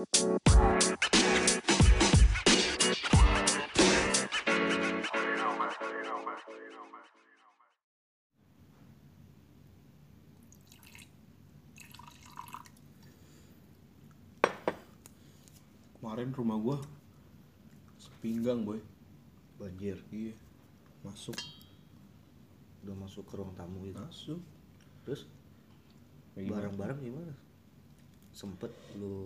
Kemarin rumah gua sepinggang boy. banjir Iya. Masuk. udah masuk ke ruang tamu gitu Masuk. terus barang-barang gimana sempet lu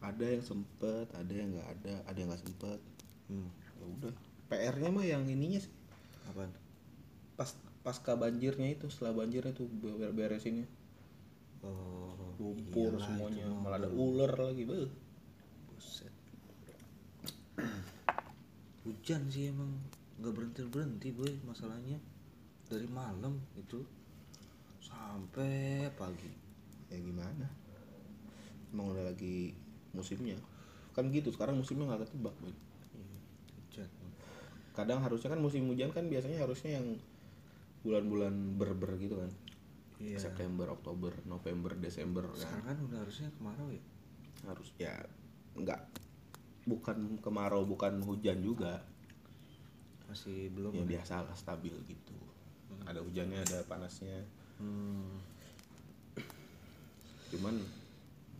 Ada yang sempet, ada yang nggak ada, ada yang nggak sempet. hmm, Ya udah. PR-nya mah yang ininya sih. apaan Pas pasca banjirnya itu, setelah banjirnya tuh ber- beresinnya. oh Lumpur iyalah, semuanya, itu malah ada ular lagi, beuh. buset hujan sih emang nggak berhenti berhenti boy masalahnya dari malam itu sampai pagi Ya gimana? Emang udah lagi musimnya. Kan gitu, sekarang musimnya nggak ketebak, boy. Iya, hujan kadang harusnya kan musim hujan kan biasanya harusnya yang bulan-bulan berber gitu kan. Iya. September Oktober November Desember kan. Sekarang kan udah harusnya kemarau ya? Harus ya nggak. Bukan kemarau bukan hujan juga. Masih belum ya biasa lah stabil gitu. Ada hujannya ada panasnya. Hmm, cuman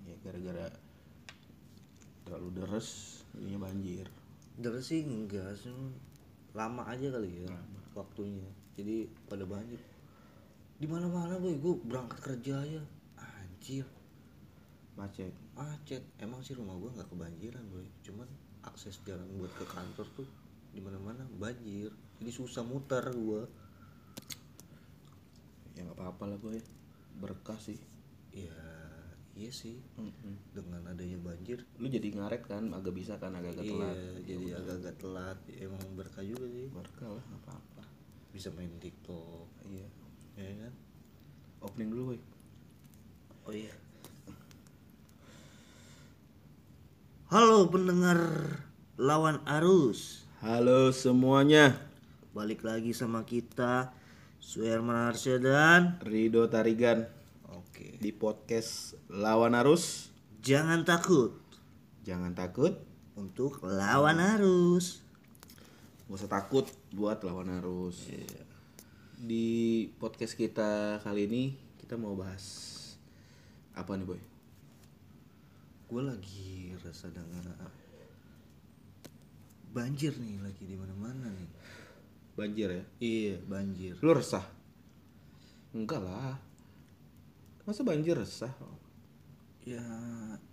ya gara-gara terlalu deres jadinya banjir. Dari sih enggak sih. Lama aja kali ya waktunya. Jadi pada banjir. Di mana mana boy. Gue berangkat kerja aja. Anjir. Macet. Macet. Emang sih rumah gue nggak kebanjiran boy. Cuman akses jalan buat ke kantor tuh di mana mana banjir. Jadi susah muter gue ya nggak apa-apa lah boy. Berkah sih. Ya iya sih. Mm-mm. dengan adanya banjir. Lu jadi ngaret kan agak bisa kan agak-agak iya telat. jadi agak-agak telat. Emang berkah juga sih. Berkah lah apa-apa. Bisa main tiktok. Iya. Ya kan? Opening dulu boy Oh iya. Halo pendengar lawan arus. halo semuanya. Balik lagi sama kita Suherman Harsya dan Rido Tarigan Oke. di podcast lawan arus. Jangan takut. Jangan takut untuk lawan arus. gak usah takut buat lawan arus. Di podcast kita kali ini kita mau bahas apa nih boy? Gue lagi rasa dengan banjir nih lagi di mana-mana nih. banjir ya? Iya banjir. lu resah? Enggak lah masa banjir resah? Ya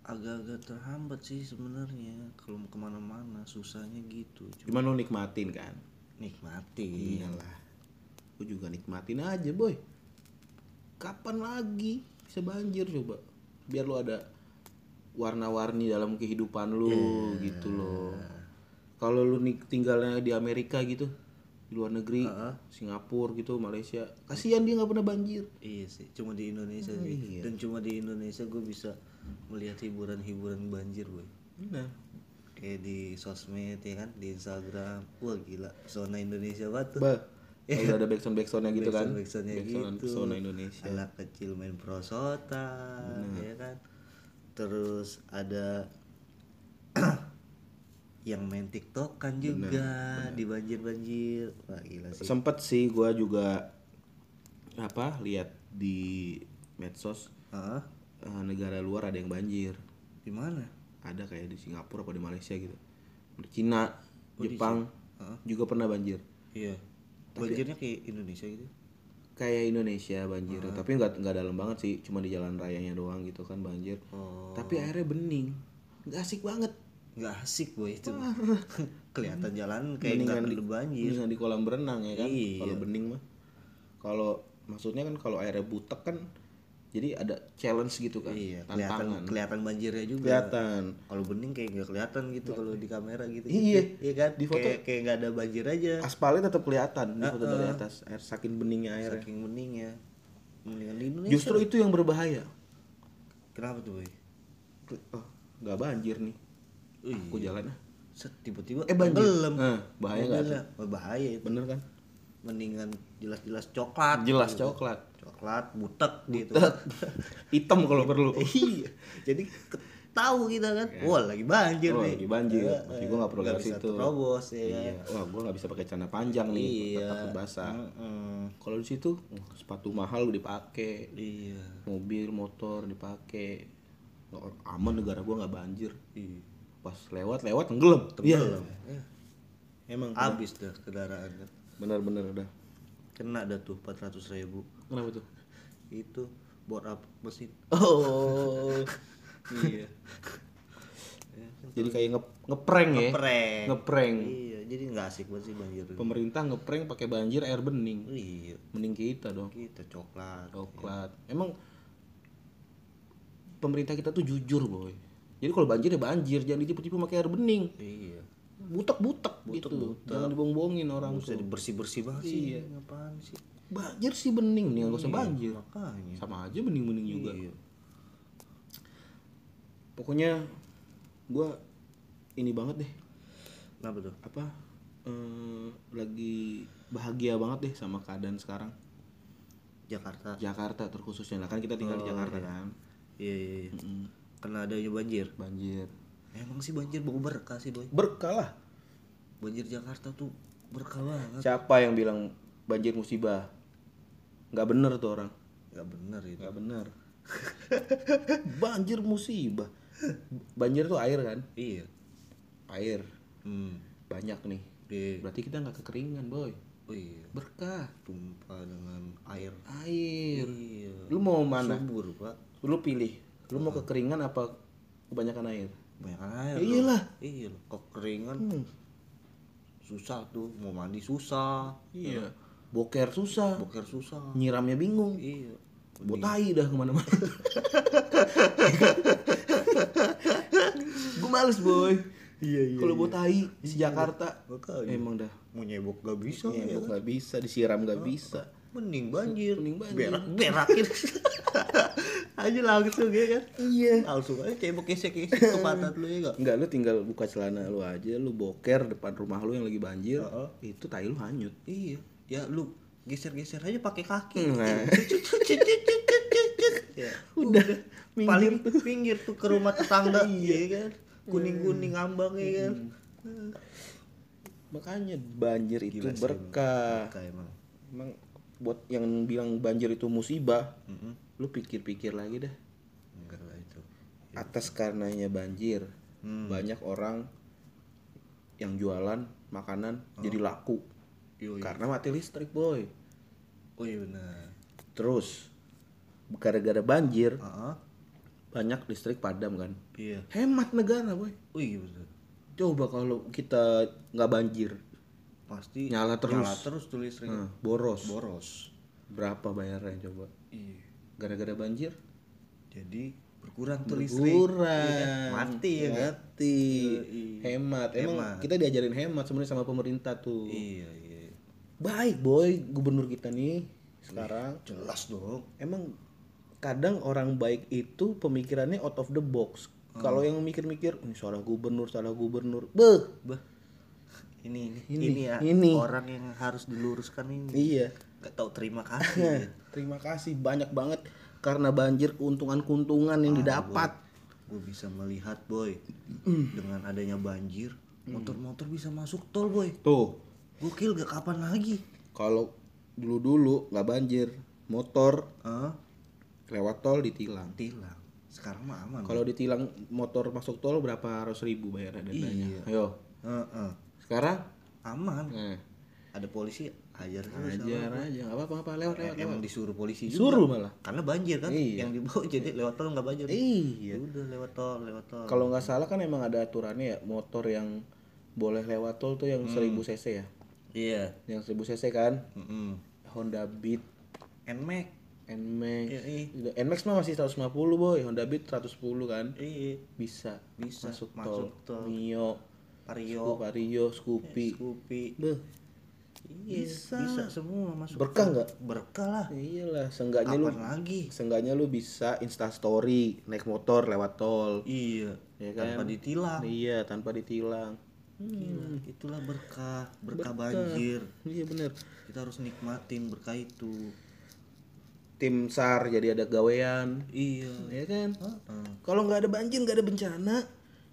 agak-agak terhambat sih sebenarnya. Kalau mau ke mana-mana susahnya gitu. Cuma cuman lu nikmatin kan? Nikmatin. iyalah. Gue juga nikmatin aja boy. Kapan lagi bisa banjir coba? Biar lu ada warna-warni dalam kehidupan lu gitu loh. Kalau lu nik- tinggalnya di Amerika gitu di luar negeri Singapura gitu Malaysia kasihan dia nggak pernah banjir Iya sih, cuma di Indonesia sih. Dan cuma di Indonesia gue bisa melihat hiburan-hiburan banjir, boy. nah Kayak di sosmed ya kan, di Instagram. Wah gila, zona Indonesia banget tuh. bah udah ada backsound backsoundnya gitu kan Backsound-backsoundnya Backsound- gitu. zona Indonesia Anak kecil main prosotan, ya kan. Terus ada yang main TikTok kan juga di banjir-banjir. Wah gila sih. sempet sih gua juga apa lihat di medsos eh, negara luar ada yang banjir Di mana? ada kayak di Singapura apa di Malaysia gitu di Cina Oh, di Jepang juga pernah banjir Iya. Banjirnya kayak Indonesia gitu. kayak Indonesia banjir tapi nggak nggak dalam banget sih cuma di jalan rayanya doang gitu kan banjir Oh. tapi airnya bening nggak asik banget nggak asik boy itu. Kelihatan jalan kayak nggak perlu banjir. Mendingan di kolam berenang ya kan? Iya. kalau bening mah. Kalau maksudnya kan kalau airnya butek kan jadi ada challenge gitu kan iya kelihatan tantangan. kelihatan banjirnya juga. Kelihatan. Kalau bening kayak nggak kelihatan gitu kalau di kamera gitu. Iya. iya kan? Di foto- kayak kayak nggak ada banjir aja. Aspalnya tetap kelihatan di foto dari atas air saking beningnya airnya. Saking bening ya mendingan di Indonesia. Justru itu yang berbahaya. Kenapa tuh boy? Oh nggak banjir nih aku jalan ah set tiba-tiba eh banjir tenggelam. Nah, bahaya nggak. Wah, bahaya itu bener kan mendingan jelas-jelas coklat jelas coklat coklat butek gitu hitam kalau perlu iya jadi tahu kita kan wah lagi banjir Oh, nih lagi banjir. Eh, Berarti eh, gua nggak perlu bisa situ. terobos ya Iya. Wah, gua nggak bisa pakai celana panjang nih, Iya. takut basah. Heeh. Kalau di situ sepatu mahal dipakai, iya mobil, motor dipakai. Nggak- Aman negara gua nggak banjir. iya Pas lewat lewat tenggelam. Iya. Tenggelam. Eh, Emang habis dah kendaraan kan bener-bener udah. kena dah tuh 400 ribu Kenapa tuh? itu bor up mesin Oh. iya. Jadi kayak nge ngeprank ya. Ngeprank. Ngeprank. iya jadi nggak asik banget sih banjir Pemerintah ngeprank pakai banjir air bening. iya Mending kita dong. kita coklat Coklat. Emang pemerintah kita tuh jujur, boy. Jadi kalau banjir ya banjir, jangan ditipu-tipu pakai air bening. iya Butek-butek gitu. Jangan dibohong-bohongin orang bisa tuh. bersih bersih banget sih ngapain sih Banjir sih bening nih, nggak usah banjir. makanya Sama aja bening-bening juga. iya Pokoknya gua ini banget deh. kenapa tuh Apa eh, lagi bahagia banget deh sama keadaan sekarang. Jakarta Jakarta terkhususnya lah kan kita tinggal di Jakarta kan. iya iya, iya. Mm, karena adanya banjir banjir. emang sih banjir bawa berkah sih boy Berkah lah. banjir Jakarta tuh berkah banget Siapa yang bilang banjir musibah? Nggak bener tuh orang. nggak bener itu Nggak bener. banjir musibah. Banjir tuh air kan? iya Air hmm banyak nih. iya Berarti kita nggak kekeringan, boy. oh iya Berkah. tumpah dengan air Air. iya Lu mau mana? subur pak Lu pilih. Lu mau kekeringan apa kebanyakan air? banyak air Ya iyalah. loh. iya kekeringan susah tuh mau mandi susah Iya. Boker susah. boker susah Nyiramnya bingung. iya Botai dah ke mana-mana. Gue males boy. iya iya Kalau botai di Jakarta Makanya. emang dah. mau nyebok gak bisa Iya, ya nggak bisa disiram nggak bisa. Mending banjir. Mending banjir. berak. Berakin. Aja langsung ya kan? Iya. langsung aja cebok gesek gesek ke pantat lu ya gak Enggak, lu tinggal buka celana lu aja, lu boker depan rumah lu yang lagi banjir. Heeh. Itu tai lu hanyut. iya. Ya lu geser geser aja pakai kaki. Nah. ya, Udah, minggir paling pinggir tuh ke rumah tetangga. Iya. Kan? Kuning kuning ngambang ya kan? Makanya banjir itu Gila berkah. Kayak emang. Emang buat yang bilang banjir itu musibah, Mm-mm. lu pikir-pikir lagi dah. enggak lah itu Atas karenanya banjir, Hmm. banyak orang yang jualan makanan jadi laku Yoi. karena mati listrik, boy. oh iya benar Terus gara-gara banjir Heeh. banyak listrik padam kan. iya Hemat negara, boy. oh iya benar Coba kalau kita nggak banjir, pasti Nyala terus. nyala terus tuh listrik nah, boros. boros Berapa bayarnya coba? iya Gara-gara banjir? jadi berkurang tuh listrik Kurang. Iya kan? mati ya kan Mati. Iya. Hemat. Emang Hemat. kita diajarin hemat sebenarnya sama pemerintah tuh. iya iya Baik, boy, gubernur kita nih sekarang. jelas dong Emang kadang orang baik itu pemikirannya out of the box. Kalau yang mikir-mikir, ini salah gubernur, salah gubernur. Beh, bah ini ini Ini, ini, ya ini. orang yang harus diluruskan ini iya. nggak tahu terima kasih ya. Terima kasih banyak banget karena banjir keuntungan-keuntungan yang didapat. gue bisa melihat boy dengan adanya banjir motor-motor bisa masuk tol boy Tuh, gokil gak kapan lagi kalau dulu-dulu nggak banjir, motor Hah? lewat tol ditilang. tilang sekarang mah aman Kalau ditilang motor masuk tol berapa ratus ribu bayar dendanya? Ayo, Heeh. Sekarang aman nah, ada polisi ajar terus ajar aja, nggak apa-apa, apa lewat lewat. emang disuruh polisi juga Suruh malah. karena banjir kan Iya. yang dibawa jadi lewat tol nggak banjir Iya. Ya udah lewat tol lewat tol Kalau nggak salah kan emang ada aturannya ya, motor yang boleh lewat tol tuh yang 1000 cc ya. iya Yang 1000 cc kan, Mm-mm. Honda Beat, Nmax Nmax. Iya, iya. Nmax mah masih 150 boy, Honda Beat 110 kan. iya Bisa, Bisa, masuk, masuk tol. tol. Mio, Vario. Vario, Scoopy. Scoopy. Beh, iya bisa. semua masuk Berkah nggak? berkah lah. Iyalah, seenggaknya lu lagi? seenggaknya lu bisa Insta story naik motor lewat tol. iya Ya kan? tanpa ditilang. Iya, tanpa ditilang. Gila, itulah berkah berkah. banjir. Iya bener. Kita harus nikmatin berkah itu. Tim sar jadi ada gawean. Iya. Ya kan? Heeh. kalau nggak ada banjir nggak ada bencana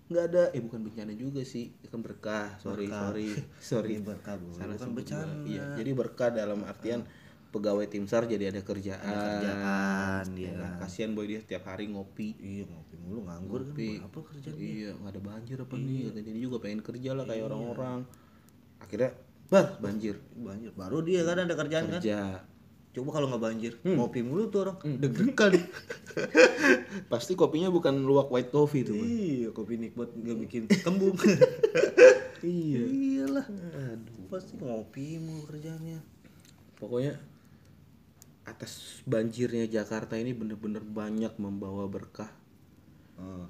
nggak ada. Eh bukan bencana juga sih. Itu kan berkah. Sorry sorry. Sorry Ini berkah boy salah bukan gua. iya jadi berkah dalam artian pegawai tim sar jadi ada kerjaan, kerjaan Ya dia kan? kasihan boy dia setiap hari ngopi. Iya ngopi mulu nganggur kan Ngopi. apa kerjaan iya nggak ada banjir apa nih katanya. Dia juga pengen kerja lah kayak orang-orang. Akhirnya bar banjir. Banjir. Baru dia kan ada kerjaan kan? Kerja coba kalau nggak banjir ngopi mulu tuh orang. Deg-degan. Pasti kopinya bukan luwak white coffee tuh iya kopi nikmat nggak bikin kembung. Iya. Iyalah. Pasti ngopi mulu kerjanya. Pokoknya atas banjirnya Jakarta ini bener-bener banyak membawa berkah. Oh.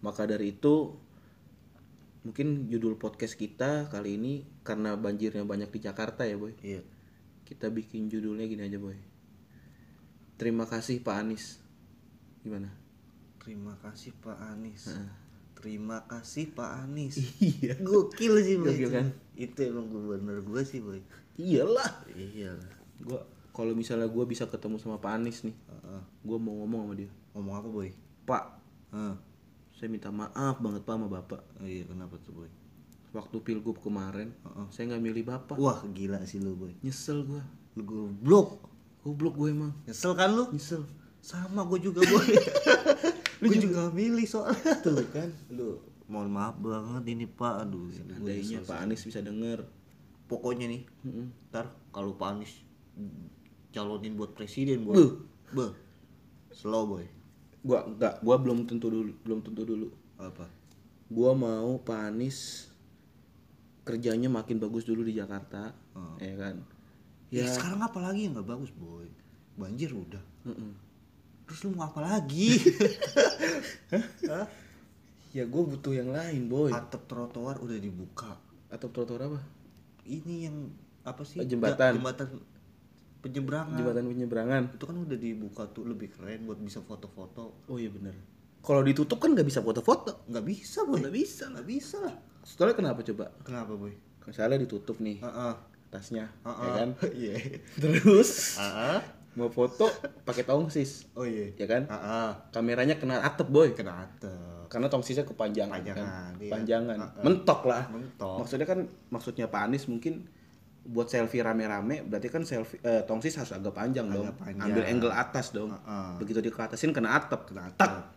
maka dari itu mungkin judul podcast kita kali ini karena banjirnya banyak di Jakarta ya boy. Iya kita bikin judulnya gini aja boy. Terima kasih Pak Anies. Gimana? Terima kasih Pak Anies. Terima kasih Pak Anies. Iya. Gokil sih boy. Gokil kan? itu emang gubernur gue sih boy. Iyalah. Iya gua kalau misalnya gua bisa ketemu sama Pak Anies nih Heeh. gua mau ngomong sama dia. Ngomong apa boy? Pak. Heeh. saya minta maaf banget Pak sama Bapak. Oh iya kenapa tuh boy waktu pilgub kemarin saya nggak milih Bapak. Wah gila sih lu boy. Nyesel gua. Lu goblok. Goblok gue emang. Nyesel kan lu? Nyesel. Sama gue juga boy. Lu juga milih soalnya. Tuh kan? Lu mohon maaf banget ini pak. Aduh gua seandainya. Pak Anies bisa denger. Pokoknya nih Mm-mm. ntar kalau Pak Anies calonin buat presiden boy. Buh. Beuh. slow boy. Gua enggak gua belum tentu dulu belum tentu dulu. Apa? Gua mau Pak Anies kerjanya makin bagus dulu di Jakarta Oh. ya kan? Ya, ya. sekarang apa lagi yang nggak bagus boy? Banjir udah. Mm-mm. terus lu mau apa lagi? Hah? ya gua butuh yang lain boy. Atap trotoar udah dibuka. Atau trotoar apa? Ini yang apa sih? Oh, jembatan. Jembatan penyeberangan. Jembatan penyeberangan. Itu kan udah dibuka tuh lebih keren buat bisa foto-foto. Oh iya bener. Kalau ditutup kan nggak bisa foto-foto. Nggak bisa boy. Nggak bisa. Nggak bisa lah soalnya kenapa coba kenapa boy misalnya ditutup nih Heeh. atasnya Heeh. ya kan iya terus Heeh. mau foto pakai tongsis oh iya ya kan Heeh. kameranya kena atap boy kena atap karena tongsisnya kepanjangan Panjangan, kan? iya. panjangan Heeh. mentok lah Mentok. maksudnya kan maksudnya Pak Anies mungkin buat selfie rame-rame berarti kan selfie eh, tongsis harus agak panjang dong Agak panjang. ambil angle atas dong Heeh. begitu dia ke atasin kena atap kena atap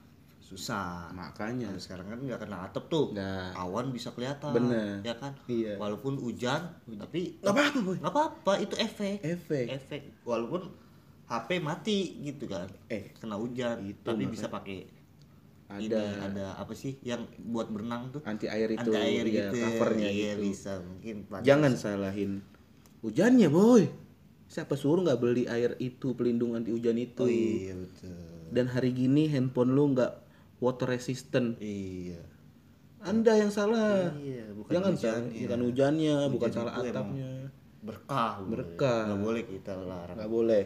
susah. Makanya Kalau sekarang kan nggak kena atap tuh. Nah. awan bisa kelihatan Bener. ya kan? Iya. walaupun hujan tapi nggak apa-apa boy. nggak apa-apa itu efek. Efek. Efek. Walaupun HP mati gitu kan. Eh, kena hujan itu tapi makanya. bisa pakai ada. ini ada apa sih yang buat berenang tuh? Anti air itu anti air ya, gitu. covernya iya gitu. bisa mungkin jangan salahin hujannya boy. Siapa suruh nggak beli air itu pelindung anti hujan itu? Oh iya betul. Dan hari gini handphone lu nggak water resistant. Iya. Anda yang salah. Iya bukan jangan hujannya. salah bukan hujannya bukan Hujan salah itu emang atapnya. berkah. Berkah. nggak boleh kita larang. Nggak boleh.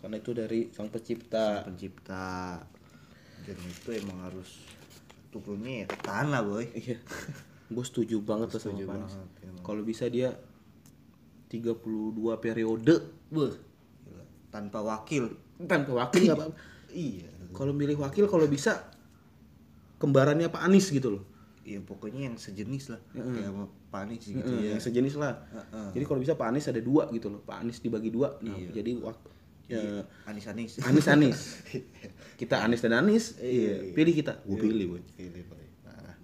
Karena itu dari sang pencipta. Pencipta. Dan itu emang harus turunnya ya ke tanah boy. Iya. Gue setuju banget tuh sama emang. kalau bisa dia 32 periode. Beuh, tanpa wakil. Tanpa wakil nggak apa-apa. Iya. Kalau milih wakil kalau bisa kembarannya Pak Anies gitu loh. Iya pokoknya yang sejenis lah. Kayak sama panis gitu Mm, ya. yang sejenis lah. Heeh. jadi kalau bisa Pak Anies ada dua gitu loh. Pak Anies dibagi dua. Nah, Iya. jadi wak ya, anis anis Anies Anies. Kita Anies dan Anies. Iya. pilih kita. Gue pilih boy. pilih boy. Nah,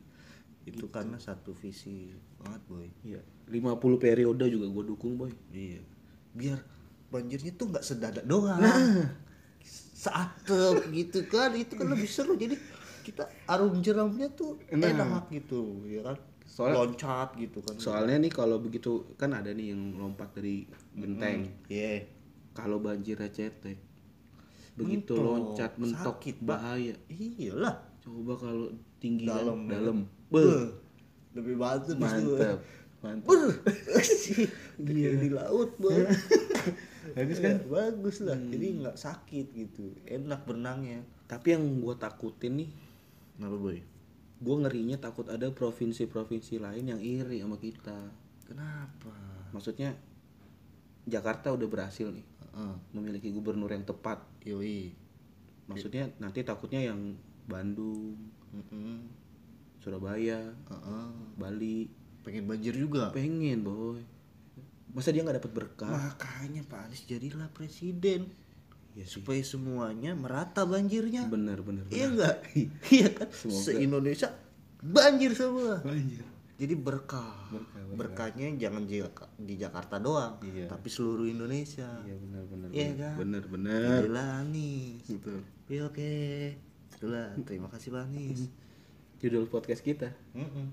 itu karena satu visi banget boy. Iya 50 periode juga gue dukung boy. Iya. Biar banjirnya tuh nggak sedadak doang. Nah. seatep gitu kan. Itu kan lebih seru. Jadi kita arum jeramnya tuh Nah. enak gitu ya kan? Soalnya- loncat gitu kan. soalnya nih kalau begitu kan ada nih yang lompat dari genteng. Iya. Kalau banjirnya cetek begitu Mentok, loncat mentok sakit, bahaya. Iyalah. Coba kalau tinggi dalam kan, dalam. Beuh. Beuh, lebih bantu mantep mantep. Iya. Di laut. Bagus kan? bagus lah. Jadi nggak sakit gitu, enak berenangnya. tapi yang gue takutin nih Kenapa boy? gue ngerinya takut ada provinsi-provinsi lain yang iri sama kita Kenapa? maksudnya Jakarta udah berhasil nih Heeh. memiliki gubernur yang tepat. Yoi. Maksudnya nanti takutnya yang Bandung, Heeh. Surabaya, Heeh. Bali Pengen banjir juga. pengen boy. Masa dia nggak dapat berkah? Makanya Pak Anies jadilah presiden. Iya sih. Supaya semuanya merata banjirnya. Bener bener. Iya enggak? Iya kan? Semoga. Se-Indonesia banjir semua. Banjir. Jadi berkah. Berkah, berkah. Berkahnya jangan di, di Jakarta doang, Iya. tapi seluruh Indonesia. Iya bener bener. Iya kan? Inilah Anies. Betul. Ya oke. Itulah, terima kasih Pak Anies. Judul podcast kita. Mm-mm.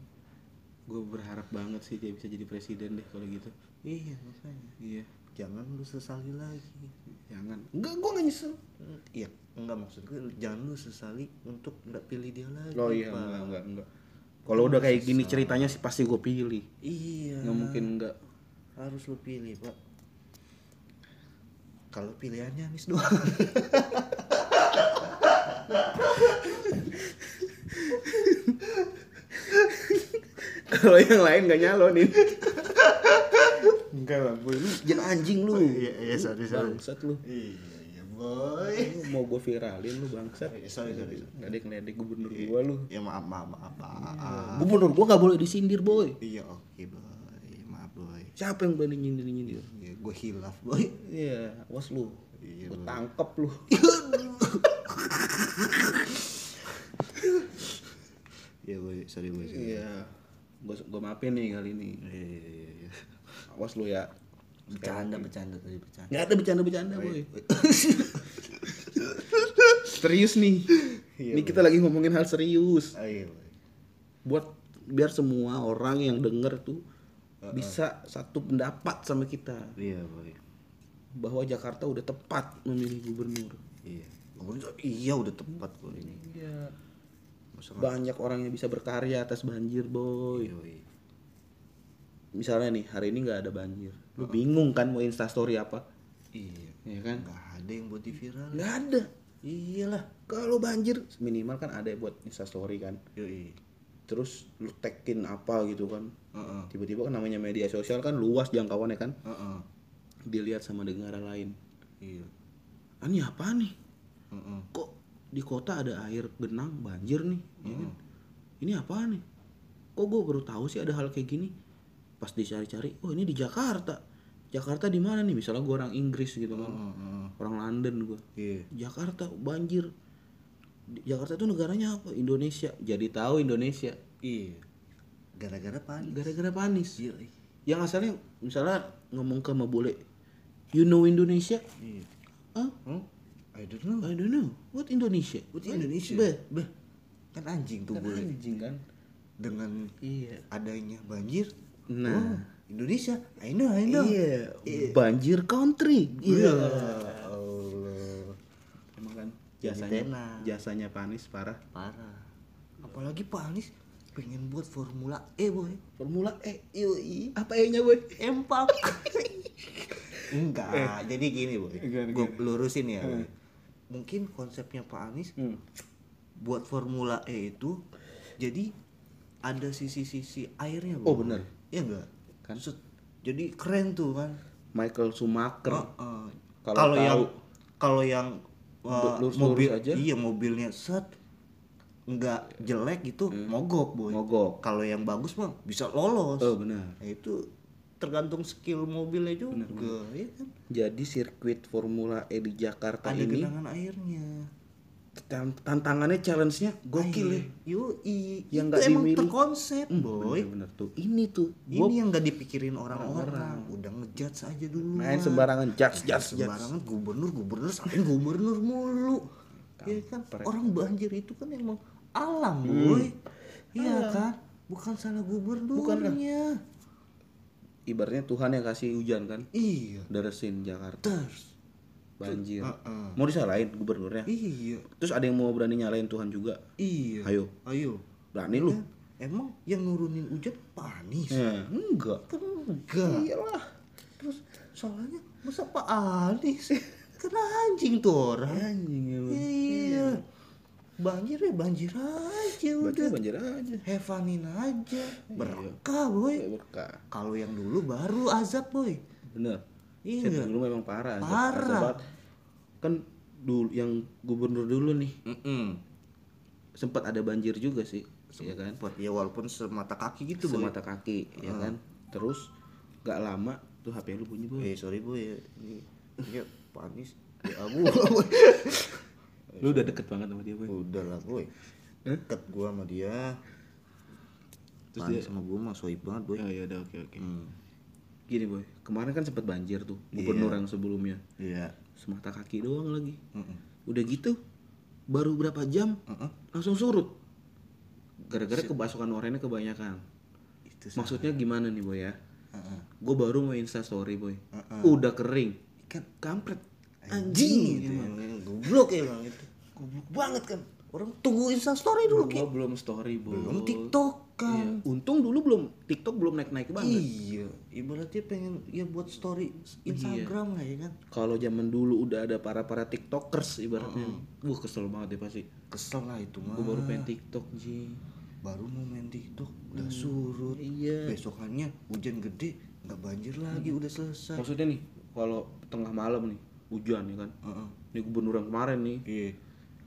Gue berharap banget sih dia bisa jadi presiden deh kalau gitu. Iya, makanya. Iya. Jangan lu sesali lagi. Jangan. Enggak, gue nggak nyesel. Mm, Iya, enggak maksud gue jangan lu sesali untuk enggak pilih dia lagi. Oh iya, Pak. enggak, enggak, enggak. Kalau udah kayak gini ceritanya sih pasti gue pilih. Iya. Nggak mungkin enggak. harus lu pilih pak kalau pilihannya Anies doang Kalau yang lain nggak nyalonin. Enggak lah, boy. Lu jangan anjing lu. iya iya sorry sorry Bangsat lu. iya iya boy Lu mau gue viralin lu bangsat. Iya, sorry sorry. Ngeledek-ngeledek gubernur gua lu. ya maaf maaf maaf maaf Gubernur gua nggak boleh disindir, boy. iya oke boy maaf boy Siapa yang berani nyindir-nyindir? iya gue hilaf boy Iya, awas lu. Iya, Gue tangkep lu. iya boy sorry boy sorry. Iya. Gua gua maafin nih kali ini. iya iya iya iya Awas lu ya. bercanda bercanda tadi bercanda Nggak ada bercanda-bercanda, boy. Serius nih. Iya, Ini kita lagi ngomongin hal serius. oh, iya boy Buat biar semua orang yang denger tuh bisa satu pendapat sama kita iya boy bahwa Jakarta udah tepat memilih gubernur. iya Gubernur, iya udah tepat boy ini Iya. Banyak orang yang bisa berkarya atas banjir, boy. Yoi. Misalnya nih, hari ini nggak ada banjir. Lu bingung kan mau instastory apa? Iya. Ya kan? Nggak ada yang buat di viral. Nggak ada. Iyalah. Kalau banjir minimal kan ada buat instastory kan. Yoi. Terus lu tagin apa gitu kan. Tiba-tiba kan namanya media sosial kan luas jangkauannya kan. Heeh. Dilihat sama negara lain. Iya. Ini apa nih? Kok di kota ada air genang banjir nih? Ya kan? Ini apa nih? Kok gue baru tahu sih ada hal kayak gini? Pas dicari-cari, oh ini di Jakarta. Jakarta di mana nih? Misalnya gue orang Inggris gitu kan. Heeh. Orang London gue. Iya. Jakarta banjir. Jakarta tuh negaranya apa? Indonesia. Jadi tahu Indonesia. Iya. Gara-gara panik. Gara-gara panis. Iya. Yang asalnya misalnya ngomong ke Mabule, you know Indonesia? Iya. Hmm? I don't know. I don't know. What Indonesia? What Indonesia? Beh, Beh. Kan anjing tuh kan boleh. anjing kan? Dengan Iya. adanya banjir. Nah. oh, Indonesia. I know, I know. Iya. Banjir country. Iya. Ya Allah. Emang kan jasanya jasanya panis parah. Parah. Apalagi Pak Anies pengen buat Formula E, boy. Formula E. Yoi. Apa E-nya, boy? Enggak, jadi gini boy. Gue lurusin ya. Boy. Mungkin konsepnya Pak Anies Hmm. buat Formula E itu jadi ada sisi-sisi airnya Oh, boy. Iya enggak? Kan? Set. Jadi keren tuh kan. Michael Schumacher. Heeh. Kalau Kalau yang kalau yang uh, Lurus-lurus mobil aja. iya mobilnya set enggak jelek gitu mogok boy. Hmm. Mogok. Kalau yang bagus mah bisa lolos. Oh, benar. Nah, itu tergantung skill mobilnya juga, ya kan? Jadi sirkuit Formula E di Jakarta Ada ini genangan airnya. Tan- tantangannya challenge-nya gokil ya. Yoi, Yang nggak emang terkonsep, Hmm, boy. Bener-bener tuh. Ini tuh. Ini Gua yang nggak dipikirin orang-orang. Udah ngejudge aja dulu. main sembarangan judge judge judge. sembarangan gubernur gubernur sampai gubernur mulu. Ya kan orang banjir itu kan emang alam, boy. Iya kan? Bukan salah gubernurnya. Ibaratnya Tuhan yang kasih hujan kan. Iya. Deresin Jakarta. Terus. Banjir. Heeh. Mau disalahin gubernurnya? Iya. Terus ada yang mau berani nyalain Tuhan juga? Iya. Ayo. Ayo. Berani lu? Emang yang nurunin hujan panis? Ya, enggak. Enggak. Iyalah. Terus soalnya masa Pak Anies kan anjing tuh orang. Anjing emang. Iya. Banjir ya banjir aja Berarti udah. banjir aja. Hevanin aja. Berkah boy. Kayak berkah. Kalau yang dulu baru azab boy. Bener. Iya. Setting dulu memang parah. Parah. banget. Kan dulu yang gubernur dulu nih Mm-mm. sempat ada banjir juga sih, ya kan? Ya walaupun semata kaki gitu boy. Semata kaki, ya kan? Terus gak lama tuh HP lu bunyi boy. Eh sorry boy ya. Ini ya panis. Ya abu. Lu udah deket banget sama dia boy. Udah lah boy. Deket gua sama dia. Terus Panis sama gua mah soib banget boy. Oh ya udah oke oke. Hmm. Gini boy, kemarin kan sempat banjir tuh gubernur yang sebelumnya. Iya. Semata kaki doang lagi. Mm-mm. Udah gitu baru berapa jam Mm-mm. langsung surut. Gara-gara kebasukan oranye kebanyakan. Itu. Maksudnya gimana nih boy ya? Heeh. Gue baru mau insta story boy, Heeh. udah kering, Kan kampret, anjing anjing. itu emang goblok ya bang itu. Goblok banget kan. Orang tunggu Insta story dulu Gue belum story boy. Belum TikTok Iya. kan. Untung dulu belum TikTok belum naik naik banget. Iya, ibaratnya pengen ya buat story Instagram lah ya kan. Kalau zaman dulu udah ada para para tiktokers ibaratnya, wah kesel banget ya pasti. Kesel lah itu mah. Gue baru pengen tiktok ji. Baru mau main TikTok udah surut. Iya. Besokannya hujan gede nggak banjir lagi udah selesai. Maksudnya nih, kalau tengah malam nih hujan ya kan, Heeh. ini gubernur yang kemarin nih Iya.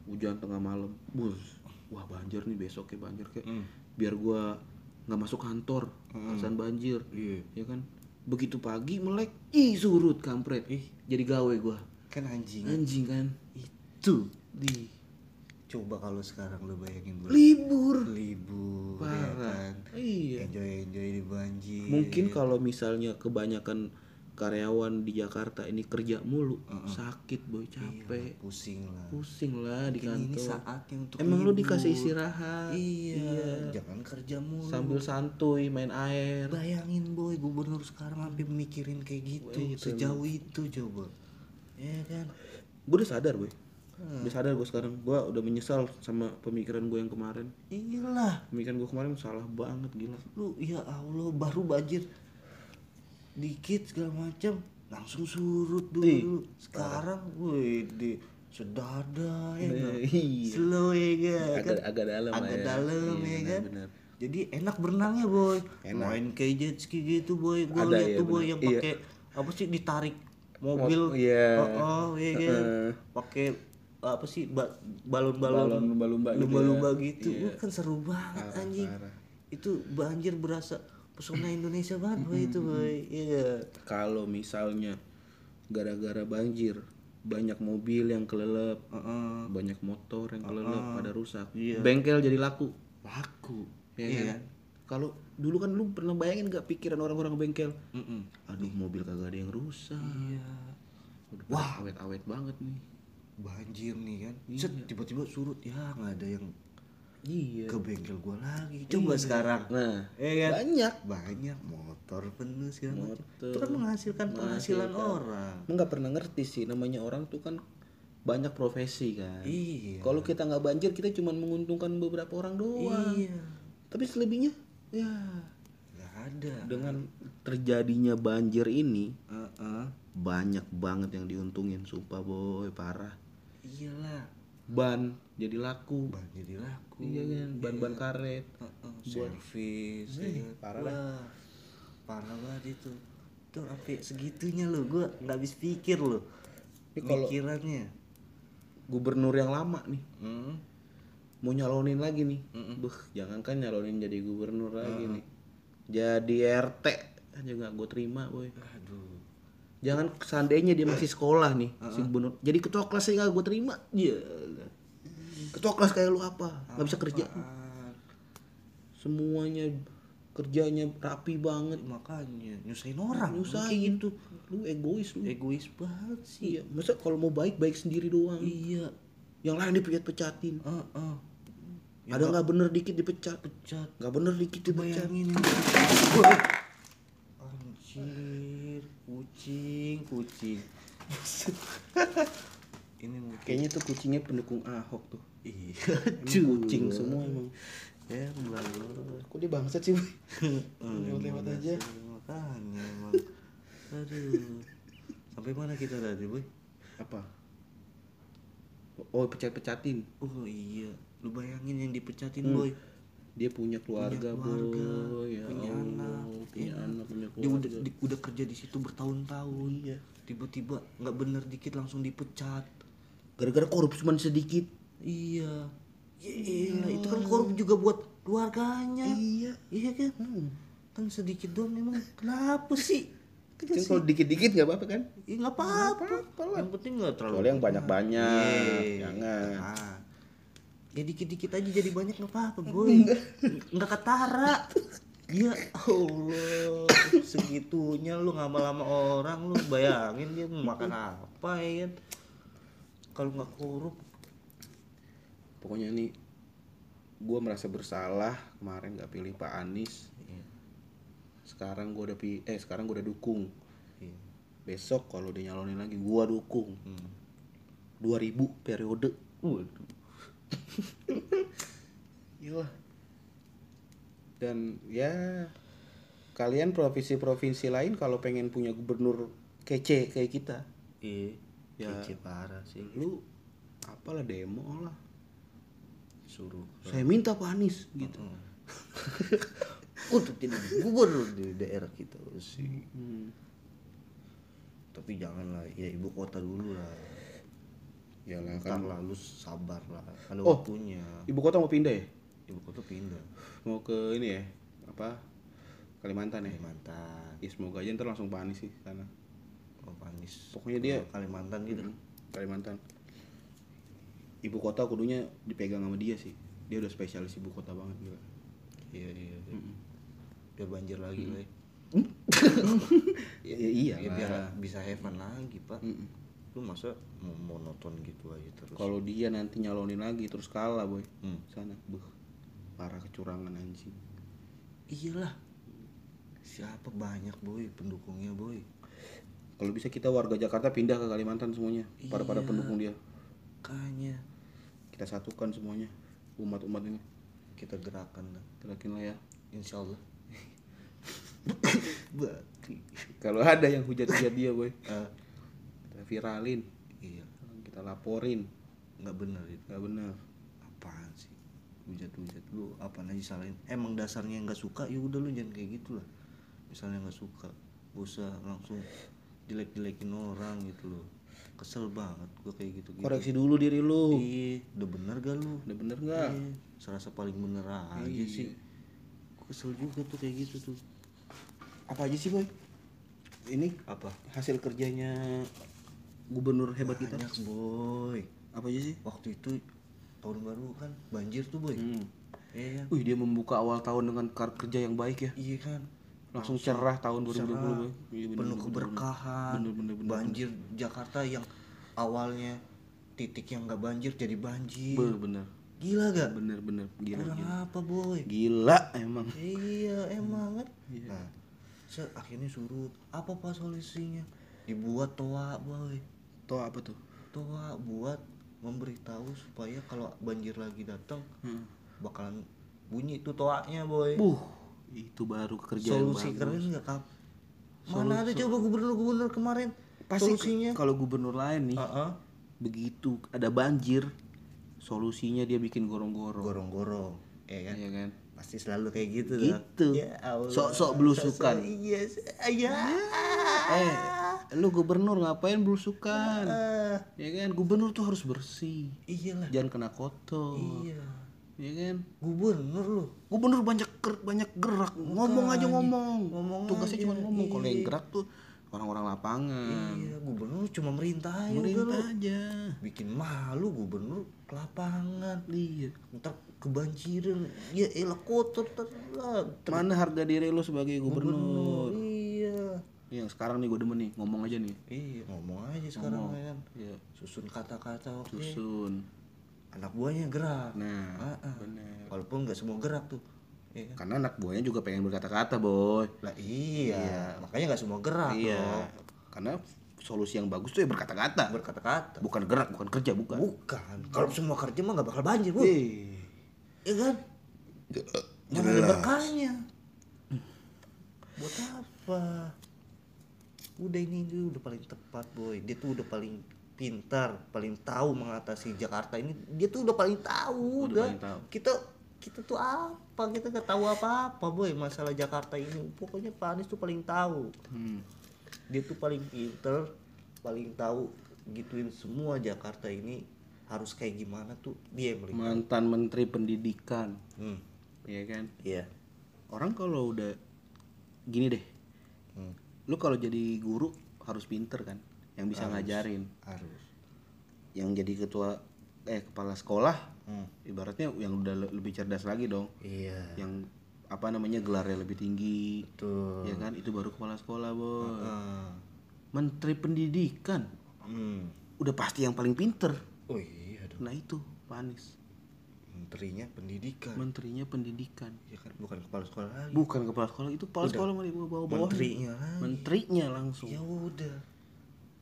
hujan tengah malam, bus, wah banjir nih besok ya banjir kayak, Hmm. Biar gua nggak masuk kantor, alasan banjir, Iya. ya kan. Begitu pagi melek, ih surut kampret, ih jadi gawe gua, Kan anjing. anjing kan, Itu. di Coba kalau sekarang lu bayangin bro. libur, libur ya parah, kan. iya. Enjoy enjoy di banjir. Mungkin kalau misalnya kebanyakan karyawan di Jakarta ini kerja mulu, sakit boy, capek, pusing lah. pusing lah di Mungkin ini kantor. saatnya untuk Emang lu dikasih istirahat, Iya, jangan kerja mulu. sambil santuy main air. Bayangin boy, gubernur sekarang sampai mikirin kayak gitu, sejauh itu coba. Ya kan? Gue udah sadar boy, udah sadar gue sekarang. Gue udah menyesal sama pemikiran gue yang kemarin. Iyalah, Pemikiran gue kemarin salah banget gila. lu ya Allah baru banjir dikit segala macam langsung surut dulu. Sekarang gue di sedada ya kan? iya. Slow ya kan? Agak agak dalam agak ya. dalam Iya, ya kan jadi enak berenangnya boy Enak. main kayak jet ski gitu boy gue liat ya, tuh boy benar. yang Iya. pakai apa sih ditarik mobil Oh, iya. oh, oh iya kan Heeh. pakai apa sih ba- balon-balon Balon lumba-lumba gitu lumba-lumba ya. gitu Iya. Kan seru banget Parah, anjing parah. itu banjir berasa pesona Indonesia banget boy itu boy iya Kalau misalnya gara-gara banjir banyak mobil yang kelelep, Heeh. banyak motor yang kelelep pada rusak, Iya. bengkel jadi laku. laku Ya iya kan? Kalau dulu kan lu pernah bayangin gak pikiran orang-orang bengkel? Mm-mm. Aduh mobil kagak ada yang rusak. iya Udah Wah, awet-awet banget nih. banjir nih kan Set, tiba-tiba surut ya nggak ada yang Iya. ke bengkel gua lagi coba sekarang Nah, Iya kan? banyak. banyak motor penuh segala macam Motor. itu kan menghasilkan penghasilan orang nggak pernah ngerti sih namanya orang tuh kan banyak profesi kan. iya Kalau kita nggak banjir kita cuma menguntungkan beberapa orang doang. iya Tapi selebihnya ya nggak ada dengan terjadinya banjir ini Heeh. banyak banget yang diuntungin sumpah boy parah. iyalah Ban jadi laku. ban jadi laku Iya kan, ban-ban karet. Heeh, servis ya kan? parah Wah, parah banget itu tuh sampai segitunya lo gua nggak habis pikir lo pikirannya Gubernur yang lama nih hmm. mau nyalonin lagi nih. Buh, jangankan nyalonin jadi gubernur lagi nih. Jadi RT aja nggak gue terima boy. aduh Jangan seandainya dia masih sekolah nih si gubernur. Jadi ketua kelas nggak gue terima. Iya. Ketua kelas kayak lu apa? Nggak bisa kerja. Semuanya kerjanya rapi banget. makanya nyusahin orang Nyusahin gitu. Lu egois lu. egois banget sih Iya, masa kalau mau baik baik sendiri doang. iya Yang lain dipecat-pecatin. Heeh. Ada nggak bener dikit dipecat. pecat Nggak bener dikit dipecat. bayangin kucing kucing ini mungkin Kayaknya tuh kucingnya pendukung Ahok tuh. iya kucing semua emang. ya belum Kok dia bangsat sih, Boy? Lewat-lewat aja. makanya emang aduh sampai mana kita tadi boy Apa? Oh, pecat-pecatin. oh iya lu bayangin yang dipecatin Hmm. boy dia punya keluarga, keluarga, boy ya punya Allah, anak, punya iya. anak punya dia udah keluarga di- udah kerja di situ bertahun-tahun Iya. tiba-tiba nggak bener dikit langsung dipecat gara-gara korup cuma sedikit iya Iya, itu kan korup juga buat keluarganya. iya Iya kan? Kan sedikit doang emang. Kenapa sih? kan kalau dikit-dikit nggak apa-apa kan Ya nggak apa-apa. Yang penting nggak terlalu. soalnya yang banyak-banyak Iya. jangan Ah. Ya dikit-dikit aja jadi banyak nggak apa-apa, boy. Nggak ketara. Ya Allah, segitunya lu ngamal sama orang lu bayangin dia mau makan apa ya kan? Kalau nggak korup, pokoknya nih gue merasa bersalah kemarin nggak pilih Pak Anies Iya. sekarang gue udah pi eh sekarang gue udah dukung Iya. besok kalau dia nyalonin lagi gue dukung Hmm. 2000 periode Waduh. Iyalah. Dan ya kalian provinsi-provinsi lain kalau pengen punya gubernur kece kayak kita, Iya. Ya. Kece parah sih. lu apalah demo lah. Suruh. Saya minta Pak Anies gitu. Hmm. Untuk jadi gubernur di daerah kita sih. Hmm. Tapi janganlah ya ibu kota dulu lah. Yalah Ntar kan. lah lu sabar lah. Ada Oh. waktunya. Ibu kota mau pindah ya? Ibu kota pindah. Mau ke ini ya? Apa? Kalimantan ya? Kalimantan. Ya semoga aja ntar langsung Pak Anies sih sana. Oh, Panis. Pokoknya dia Kalimantan gitu. Mm, Kalimantan. Ibu kota kudunya dipegang sama dia sih. Dia udah spesialis ibu kota banget gila. Iya iya. iya. Biar banjir lagi lah. Ya, ya iya Ya, biar bisa have fun lagi pak. Mm-mm. Lu masa mau monoton gitu aja terus. Kalau dia nanti nyalonin lagi terus kalah boy. Hmm. Sana, buh. Parah kecurangan anjing. Iyalah. Siapa banyak boy pendukungnya boy. Kalau bisa kita warga Jakarta pindah ke Kalimantan semuanya. Pada pada Iya. pendukung dia. Kayaknya Kita satukan semuanya. Umat-umat ini. kita gerakan lah. Gerakin lah ya. Insya Allah. Berarti. Kalau ada yang hujat-hujat dia boy. Kita viralin. iya. Kita laporin. Nggak bener itu. Gak bener. Apaan sih? Hujat-hujat lu apaan aja salahin. Emang dasarnya nggak suka ya udah lu jangan kayak gitu lah. Misalnya nggak suka, gak usah langsung jelek-jelekin orang gitu loh. Kesel banget gua kayak gitu gitu. Koreksi dulu diri lu. Iya, udah bener gak lu? Udah bener nggak? Iya, serasa paling bener aja Iya. sih. Gua kesel juga tuh kayak gitu tuh. Apa aja sih boy? Ini Apa? hasil kerjanya gubernur hebat kita. Banyak boy. Apa aja sih? Waktu itu tahun baru kan banjir tuh boy. Hmm. Iya kan? Wih dia membuka awal tahun dengan kar- kerja yang baik ya. Iya kan? Langsung cerah tahun 2020 Cerah, boy. Iya, bener, penuh bener, keberkahan. Bener, bener, bener, banjir Jakarta yang awalnya titik yang nggak banjir jadi banjir. bener. Bener, Gila gak? bener, bener. Gila, Kurang gila. apa boy? Gila emang. Iya emang kan. Iya. Nah, akhirnya surut. Apa pak solusinya? Dibuat toa boy. Tuh apa tuh? Toa buat memberitahu supaya kalau banjir lagi datang Hmm. bakalan bunyi tuh toanya boy. Buh, itu baru kerjaan Solusi bagus. keren nggak kap? Mana ada coba gubernur-gubernur kemarin Pasti solusinya? kalau gubernur lain nih Heeh. begitu ada banjir solusinya dia bikin gorong-gorong. Gorong-gorong, ya kan? Iya kan? Pasti selalu kayak gitu. Gitu. Ya Allah. Sok-sok belusukan. Sok-sok, Iya, iya. Eh, lu gubernur ngapain belusukan? Ah, Ya kan? Gubernur tuh harus bersih. iyalah. Jangan kena kotor. Iya. Ya kan? Gubernur lu. Gubernur banyak ger- banyak gerak, ngomong aja ngomong. Ngomong Tugasnya cuma ngomong. Kalau yang iya. gerak tuh orang-orang lapangan. Iya, gubernur cuma merintah aja Merintah aja. Bikin malu gubernur lapangan. Iya. Ntar kebanjiran. Ya elah kotor lah. Mana harga diri lu sebagai gubernur? Iya. Yang sekarang nih gue demen nih, ngomong aja nih. Iya, ngomong aja sekarang Ngomong. kan. Iya. Susun kata-kata oke. Susun. Anak buahnya gerak. Nah, Ah, ah. bener. Walaupun nggak semua gerak tuh. Iya kan? Karena anak buahnya juga pengen berkata-kata, boy. Lah iya, makanya nggak semua gerak Iya. Karena solusi yang bagus tuh ya berkata-kata. Berkata-kata. Bukan gerak, bukan kerja, bukan. Bukan. Kalau semua kerja mah nggak bakal banjir, Bu. Eh. Iya kan? Mana ada berkahnya? Buat apa? Udah ini tuh udah paling tepat, boy. Dia tuh udah paling pintar, paling tahu mengatasi Jakarta ini. Dia tuh udah paling tahu, Udah udah. paling tahu. Kita kita tuh apa kita nggak tahu apa-apa boy masalah Jakarta ini pokoknya Pak Anies tuh paling tahu Hmm. Dia tuh paling pinter paling tahu gituin semua Jakarta ini harus kayak gimana tuh dia yang paling Mantan Menteri Pendidikan, hmm. ya kan? iya Orang kalau udah gini deh, Hmm. lu kalau jadi guru harus pinter kan, yang bisa ngajarin. harus Yang jadi ketua eh kepala sekolah, Hmm. ibaratnya yang udah le- lebih cerdas lagi dong, iya yang apa namanya gelarnya lebih tinggi, tuh ya kan? Itu baru kepala sekolah, boy. Ah. Menteri Pendidikan, hmm. udah pasti yang paling pinter. oh iya dong Nah itu Pak Anies, menterinya pendidikan menterinya pendidikan. ya kan bukan kepala sekolah lagi Bukan kepala sekolah itu kepala sekolah mah di bawah-bawah. menterinya lagi Menterinya langsung. ya udah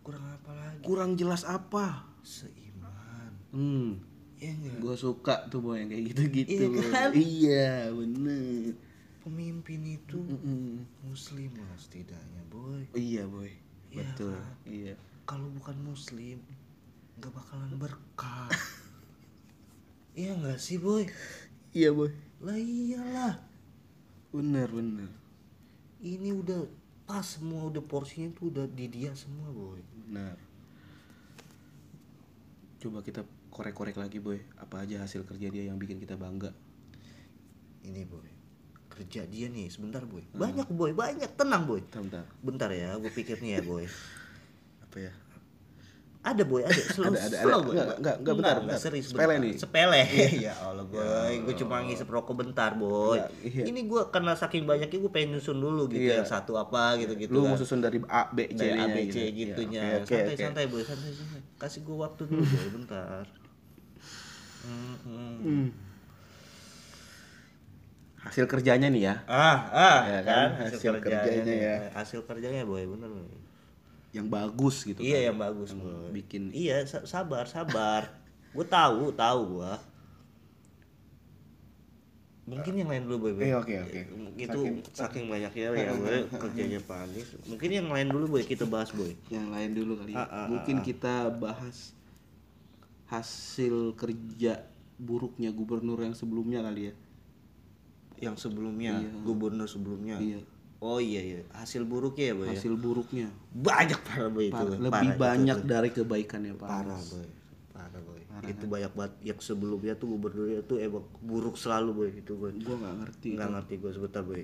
kurang apa lagi Kurang jelas apa? seiman Hmm, ya gua suka tuh boy yang kayak gitu-gitu. Iya kan? Iya, bener. pemimpin itu Mm-mm. muslim lah setidaknya boy Iya boy, Iya betul. kan? Iya. kalau bukan muslim nggak bakalan berkah iya nggak sih boy Iya boy. lah iyalah Bener bener. ini udah pas semua udah porsinya tuh udah di dia semua boy Benar. Coba kita korek-korek lagi boy. Apa aja hasil kerja dia yang bikin kita bangga? ini boy kerja dia nih sebentar boy banyak boy banyak tenang boy Bentar, bentar. ya gue pikir nih ya boy Apa ya? ada boy ada slow Ada, ada, ada. slow, boy. Enggak, enggak, enggak, bentar, bentar. serius Sepele bentar. nih. sepele ya Allah boy gue cuma ngisep rokok bentar boy Iya, iya. ini gue karena saking banyaknya gue pengen nyusun dulu gitu Iya. yang satu apa gitu gitu Lu kan. mau susun dari A, B, C, dari nya ABC gitu. gitunya Iya, oke, oke, santai santai boy santai santai kasih gue waktu dulu boy bentar Hmm, hmm. Hmm. Hasil kerjanya nih ya, ah ah Ya kan, kan hasil kerjanya nih. ya. hasil kerjanya boy bener yang bagus gitu iya kan. yang bagus boy bikin iya sa- sabar sabar gue tahu tahu gue mungkin yang lain dulu boy boy. Eh, oke, oke. itu saking, banyaknya ya boy kerjanya Pak Anies mungkin yang lain dulu boy kita bahas boy yang lain dulu kali ya. Ah, ah, Mungkin kita bahas hasil kerja buruknya gubernur yang sebelumnya kali ya. yang sebelumnya gubernur sebelumnya Iya. oh iya iya hasil buruknya ya boy ya? Hasil buruknya banyak parah boy itu lebih Parah itu, banyak boy. dari kebaikannya Pak. parah boy parah boy itu banyak banget yang sebelumnya tuh gubernurnya tuh emang buruk selalu boy itu boy Gua nggak ngerti. nggak ngerti gue sebentar boy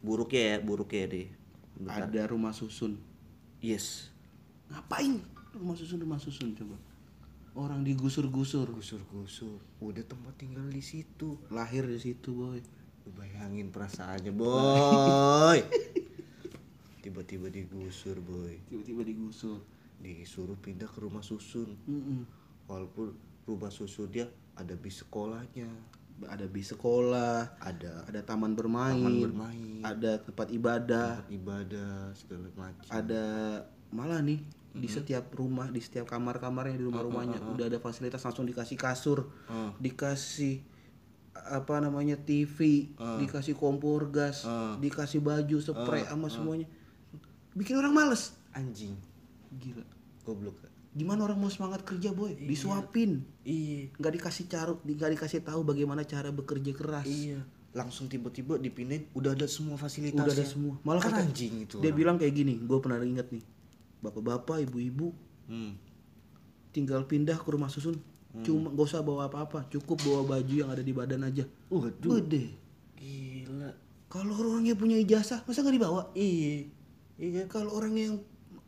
buruknya ya buruknya deh Bentar. Ada rumah susun. yes Ngapain rumah susun rumah susun coba? Orang digusur-gusur. gusur-gusur. Udah tempat tinggal di situ. Lahir di situ, boy. Lu bayangin perasaannya boy. Tiba-tiba digusur boy. Tiba-tiba digusur. disuruh pindah ke rumah susun. Mm-mm. walaupun rumah susun dia ada bis sekolahnya. Ada bis sekolah, ada ada taman bermain, taman bermain. ada tempat ibadah, tempat ibadah segala macam. Ada malah nih di setiap rumah di setiap kamar-kamarnya di rumah-rumahnya. Udah ada fasilitas langsung dikasih kasur Ah. dikasih apa namanya TV dikasih kompor gas dikasih baju spray sama semuanya. Bikin orang males. Anjing. Gila. Goblok. Gimana orang mau semangat kerja boy? Disuapin. Iya. Nggak dikasih carut nggak dikasih tahu bagaimana cara bekerja keras. Iya. Langsung tiba-tiba dipindahin udah ada semua fasilitasnya udah ada semua. Malah kan kata- anjing itu dia bilang kayak gini gue pernah inget nih bapak-bapak ibu-ibu. Hmm. tinggal pindah ke rumah susun. Cuma gak usah bawa apa-apa. Cukup bawa baju yang ada di badan aja. Waduh. Gede. Gila. Kalau orangnya punya ijazah masa nggak dibawa? Iya. Iya kalau orang yang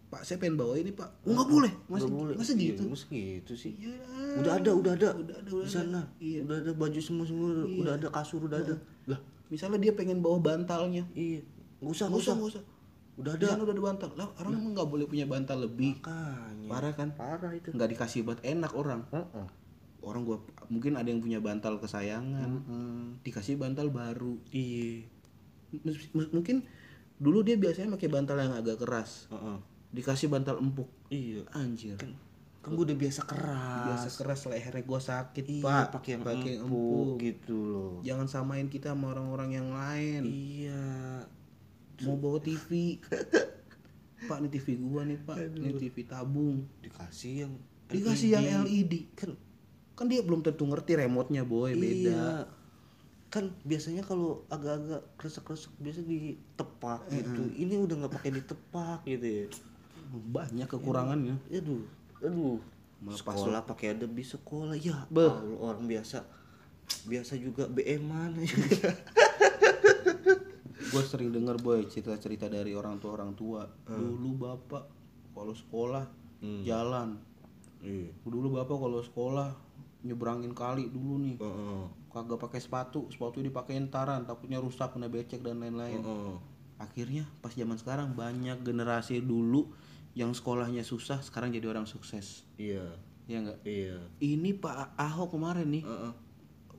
pak saya pengen bawa ini pak. Oh, nggak boleh. Masa Nggak boleh. masa Iya, gitu? masa gitu sih. Ya, udah ada udah ada. Udah ada udah di ada. sana. Iya. udah ada baju semua semua udah ada kasur udah ada. Lah. Misalnya dia pengen bawa bantalnya. Iya. Nggak usah nggak nggak usah usah. nggak usah udah ada sana udah ada bantal. Lah orang emang nggak boleh punya bantal lebih. Makanya. Parah kan? Parah itu. Nggak dikasih buat enak orang. Heeh. orang gua mungkin ada yang punya bantal kesayangan. Dikasih bantal baru. Iya. Mungkin dulu dia biasanya pakai bantal yang agak keras. Heeh. dikasih bantal empuk. Iya. Anjir. Kan kan gue udah biasa keras. Biasa keras lehernya gua sakit iya pak. pakai yang pakai empuk, empuk. gitu loh. Jangan samain kita sama orang-orang yang lain. Iya mau bawa TV pak ini TV gua nih pak. Ini TV tabung. Dikasih yang dikasih yang LED kan kan dia belum tentu ngerti remote-nya boy. Beda. Iya kan biasanya kalau agak-agak kresek-kresek biasa ditepak gitu. Ini udah nggak pakai ditepak gitu ya. Banyak kekurangannya. Aduh. Aduh. Malah pas sekolah pakai adab di sekolah. Ya. Allah, orang biasa. Biasa juga BM-an gue sering denger boy cerita-cerita dari orang tua orang tua. Dulu bapak kalau sekolah jalan. Iya. Dulu bapak kalau sekolah nyebrangin kali dulu nih. Heeh. kagak pakai sepatu sepatu dipakein taran takutnya rusak kena becek dan lain-lain. Heeh. akhirnya pas zaman sekarang banyak generasi dulu yang sekolahnya susah sekarang jadi orang sukses. Iya. Ya enggak iya. Ini Pak Ahok kemarin nih Heeh.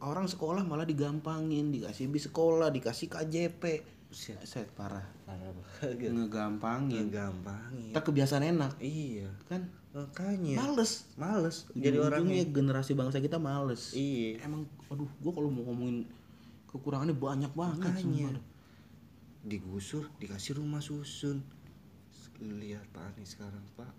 orang sekolah malah digampangin dikasih bis sekolah dikasih KJP Buset. set parah. Parah banget. Ngegampangin. Gampangin kita kebiasaan enak. Iya. Kan? Makanya. Males. Males. Jadi orangnya generasi bangsa kita males. Iya. Emang aduh gua kalau mau ngomongin kekurangannya banyak banget makanya. sumpah. digusur dikasih rumah susun. Lihat pak nih sekarang pak.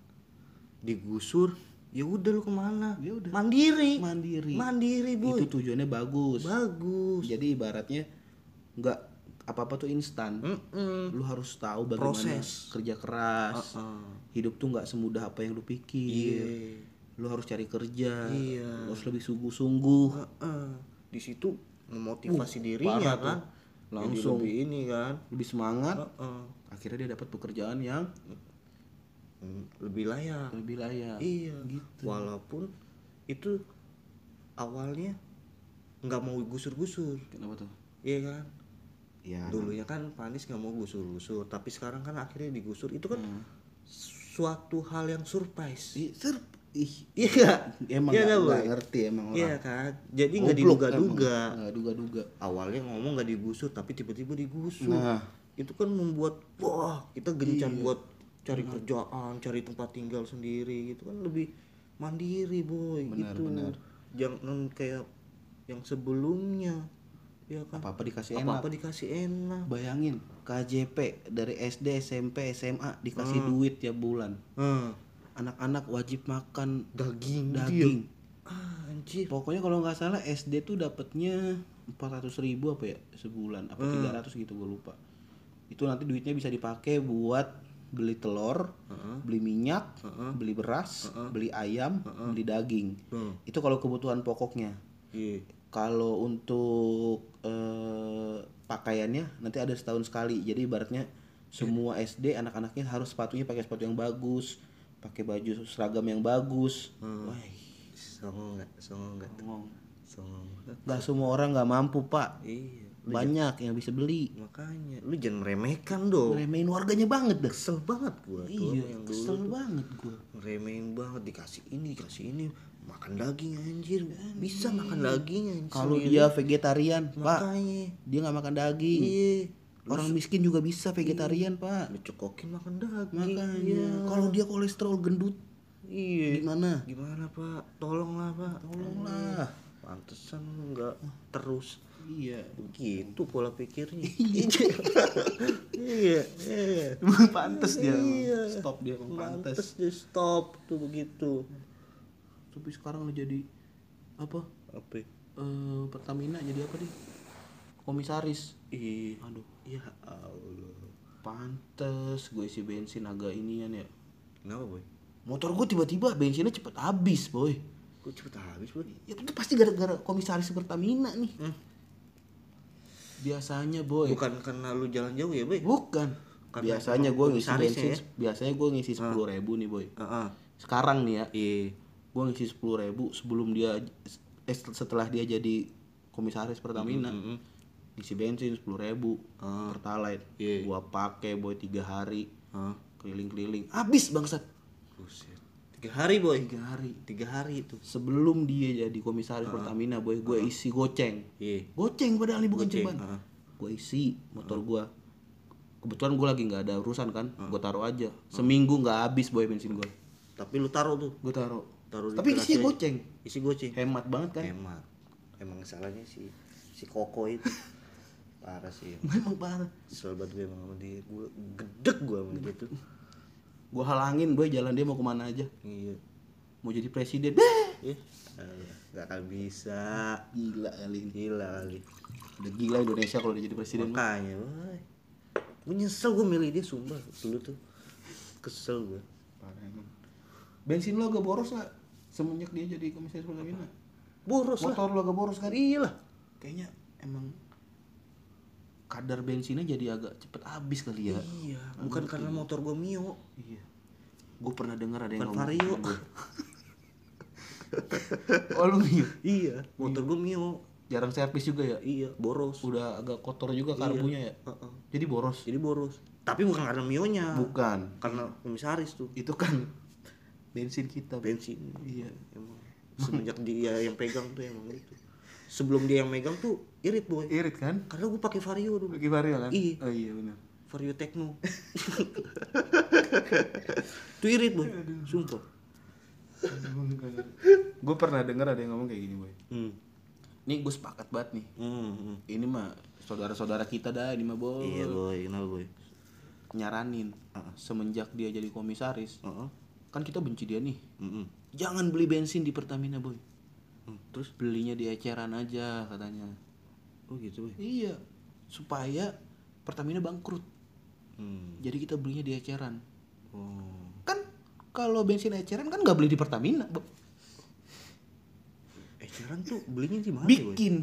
Digusur ya udah lu ke mana? Ya udah. mandiri. Mandiri. Mandiri boy. Itu tujuannya bagus. Bagus. Jadi ibaratnya nggak apa apa tuh instan Mm-mm. lu harus tahu bagaimana Proses. kerja keras Heeh. hidup tuh nggak semudah apa yang lu pikir iya lu harus cari kerja Iya. lu harus lebih sungguh-sungguh Heeh. di situ memotivasi Uh, dirinya parah tuh. kan Langsung. Jadi lebih ini kan lebih semangat Heeh. akhirnya dia dapat pekerjaan yang Hmm, lebih layak lebih layak iya gitu walaupun itu awalnya nggak mau gusur-gusur kenapa tuh iya kan ya dulunya kan Pak Anies nggak mau gusur-gusur tapi sekarang kan akhirnya digusur. Itu kan Hmm. suatu hal yang surprise. Ih, ser ih. Iya nggak? emang Iya nggak Boy? ngerti emang orang. Iya kan? Jadi nggak diduga-duga. nggak duga-duga awalnya ngomong nggak digusur tapi tiba-tiba digusur. Nah. Itu kan membuat wah kita gencar Iya. buat cari kerjaan cari tempat tinggal sendiri. Gitu kan lebih mandiri boy Benar, gitu. benar. jangan kayak yang sebelumnya ya kan? Apa apa dikasih apa enak. apa dikasih enak. Bayangin KJP dari SD SMP SMA dikasih Hmm. duit tiap bulan. Nah, anak-anak wajib makan daging daging. Ah, anjir. Pokoknya kalau nggak salah SD tuh dapatnya 400 ribu apa ya sebulan apa Hmm. 300 gitu gue lupa. Itu nanti duitnya bisa dipakai buat beli telur Heeh. beli minyak Heeh. beli beras beli ayam beli daging. Hmm. itu kalau kebutuhan pokoknya. Iya. Kalau untuk eh, pakaiannya nanti ada setahun sekali. Jadi ibaratnya semua SD anak-anaknya harus sepatunya pakai sepatu yang bagus pakai baju seragam yang bagus. Hmm. Wah, songong nggak? Songong nggak? Tuh? ngomong. songong. Nggak semua orang nggak mampu pak. Iya. Banyak yang bisa beli. Makanya. Lu jangan meremehkan dong. Remehin warganya banget dah kesel banget gua tuh iya dulu kesel banget gua. Ngeremehin banget. Dikasih ini dikasih ini makan daging anjir. Bisa makan daging anjir kalau dia vegetarian pak dia nggak makan daging. Iya. Orang miskin juga bisa vegetarian pak. Lu cokokin makan daging. Makanya. Kalau dia kolesterol gendut iya. gimana? Gimana pak? Tolonglah pak. Tolonglah. Pantesan nggak terus. Iya. Begitu pola pikirnya. Iya. Iya. Pantes dia Iya. stop dia pantes pantes di stop tuh begitu tapi sekarang lo jadi apa? Apa? Eh Pertamina jadi apa nih komisaris. Iya. Aduh. Ya Allah. Pantes gue isi bensin agak inian ya. Kenapa boy? Motor gue tiba-tiba bensinnya cepet habis boy. Kok cepet habis boy? Ya itu pasti gara-gara komisaris Pertamina nih. Hmm. biasanya boy. Bukan karena lu jalan jauh ya boy? Bukan. Karena biasanya gue ngisi bensin ya? biasanya gue ngisi sepuluh ribu nih boy. Heeh. sekarang nih ya. Iya gue ngisi sepuluh ribu sebelum dia eh, setelah dia jadi komisaris Pertamina. Mm-mm. isi bensin sepuluh ribu Ah. pertalite. Iya. gua pakai boy tiga hari. Hah? keliling-keliling. Habis bangsat. Buset. Tiga hari boy? Tiga hari. Tiga hari itu. Sebelum dia jadi komisaris Pertamina boy gue isi goceng. Iya. Goceng padahal ini bukan ceban ah. gue isi motor gua. Kebetulan gue lagi nggak ada urusan kan. Gue taruh aja. Seminggu nggak habis boy bensin gue tapi lu taruh tuh. Gue taruh taruh di tapi garasi isinya goceng isi goceng hemat banget kan hemat emang salahnya si si koko itu parah sih memang parah kesel banget gue emang sama dia gue gedek gue sama dia tuh gue halangin boy jalan dia mau ke mana aja iya mau jadi presiden alah, nggak akan bisa. Gila kali. Gila kali. Udah gila Indonesia kalau dia jadi presiden. Makanya, woy. Gue nyesel gue milih dia sumpah dulu tuh. Kesel gue. Parah emang. Bensin lo agak boros gak? Semenjak dia jadi komisaris Pertamina. Boros lah. Motor lo agak boros kan? Iyalah. Kayaknya emang kadar bensinnya jadi agak cepet habis kali ya. Iya, bukan karena motor gue Mio. Iya. Gue pernah dengar ada yang Bukan ngomong. Vario. gua. oh lu Mio? Iya, motor gue Mio. Jarang servis juga ya? Iya, boros. Udah agak kotor juga karbunya ya? Heeh. Jadi boros? Jadi boros. Tapi bukan karena Mionya. Bukan. Karena komisaris tuh. Itu kan bensin kita. Bensin. Iya. Emang semenjak dia yang pegang tuh emang gitu. Sebelum dia yang megang tuh irit boy. Irit kan? Karena gue pakai Vario dulu. Bagi Vario kan? Iya. Oh iya benar. Vario Techno. tuh irit boy. Sumpah. gue pernah dengar ada yang ngomong kayak gini boy. Hmm. Nih gue sepakat banget nih. Hmm, hmm. Ini mah saudara-saudara kita dah ini mah boy. Iya boy, kenapa boy? Nyaranin. Semenjak dia jadi komisaris, Heeh. Kan kita benci dia nih. Mm-mm. Jangan beli bensin di Pertamina boy. Hmm, Terus belinya di eceran aja katanya. Oh gitu boy. Iya. Supaya Pertamina bangkrut. Hmm. Jadi kita belinya di eceran. Oh. Kan kalau bensin eceran kan nggak beli di Pertamina. Bo. Eceran tuh belinya di mana boy? Bikin.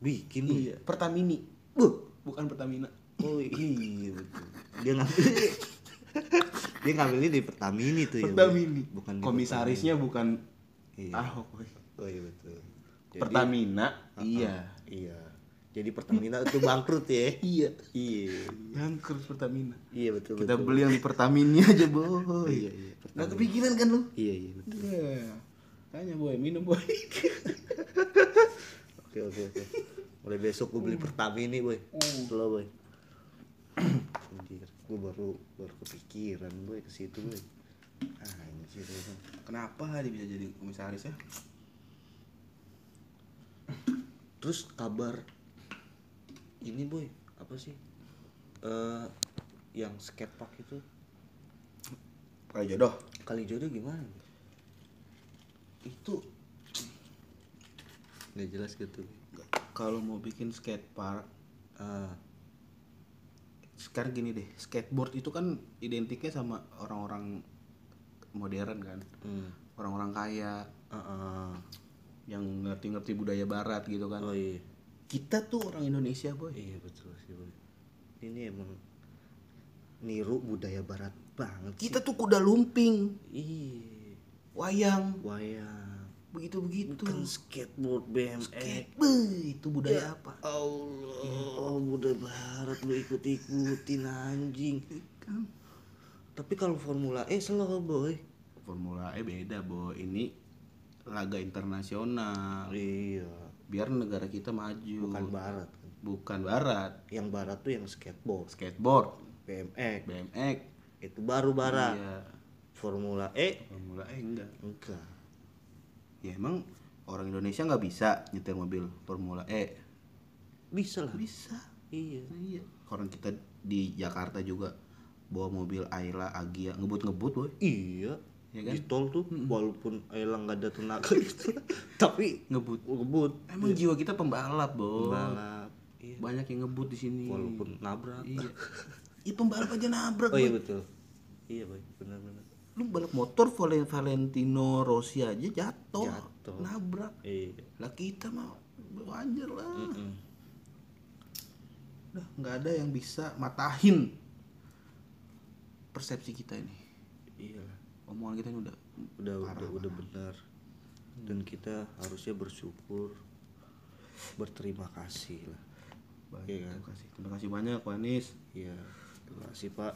Bikin boy. Iya. Pertamini. Buh. Bukan Pertamina. Oh iya betul. Dia ngambil dia ngambilnya di Pertamini tuh ya. Pertamini. Bukan di Komisarisnya bukan Iya. Ahok. Oh iya betul. Jadi- Pertamina. Iya. Iya. Jadi Pertamina itu bangkrut ya. Iya. Iya. Bangkrut Pertamina. Iya betul Kita betul. beli yang di Pertamini aja, boy. Iya iya. Nggak kepikiran kan lu? Iya iya betul. Iya. Tanya boy, minum boy. Oke oke oke. Mulai besok gue beli Pertamini boy. Slow boy. Gue baru baru kepikiran boy ke situ boy. Anjir. emang. Kenapa dia bisa jadi komisaris ya? Terus kabar ini boy apa sih? Eh yang skatepark itu Kayak jodoh. kali jodoh gimana? Itu Nggak jelas gitu. kalau mau bikin skate park Ah, sekarang gini deh skateboard itu kan identiknya sama orang-orang modern kan hmm. orang-orang kaya Ah, ah. yang ngerti-ngerti budaya barat gitu kan Oh iya. kita tuh orang Indonesia boy Iya betul sih boy. Ini emang niru budaya barat banget. sih. kita tuh kuda lumping Iya. wayang Wayang. Begitu begitu Bukan skateboard BMX. itu budaya apa Allah, budaya barat lu ikut-ikutin anjing. Tapi kalau Formula E slow boy. Formula E beda boy ini laga internasional Iya. biar negara kita maju Bukan barat. kan. bukan barat Yang barat tuh yang skateboard, skateboard BMX. BMX Itu baru barat. iya Formula E Formula E enggak enggak. Ya emang orang Indonesia nggak bisa nyetir mobil Formula E Bisa lah. bisa Iya. iya orang kita di Jakarta juga bawa mobil Ayla Agia ngebut-ngebut boy Iya. Ya kan? Di tol tuh walaupun Ayla nggak ada tenaga gitu, tapi ngebut ngebut. emang jiwa kita pembalap boy Balap. Iya. banyak yang ngebut di sini Walaupun nabrak. iya iya pembalap aja nabrak Oh iya betul. Iya boy, benar-benar. Lu balap motor Valen- Valentino Rossi aja jatuh, Jatuh. nabrak Iya. lah kita mah wajar lah Mm. udah nggak ada yang bisa matahin persepsi kita ini Iya. omongan kita ini udah Udah udah udah benar. Dan kita harusnya bersyukur, berterima kasih lah. baik Iya kan? terima kasih terima kasih banyak Pak Anies Iya. Terima kasih Pak.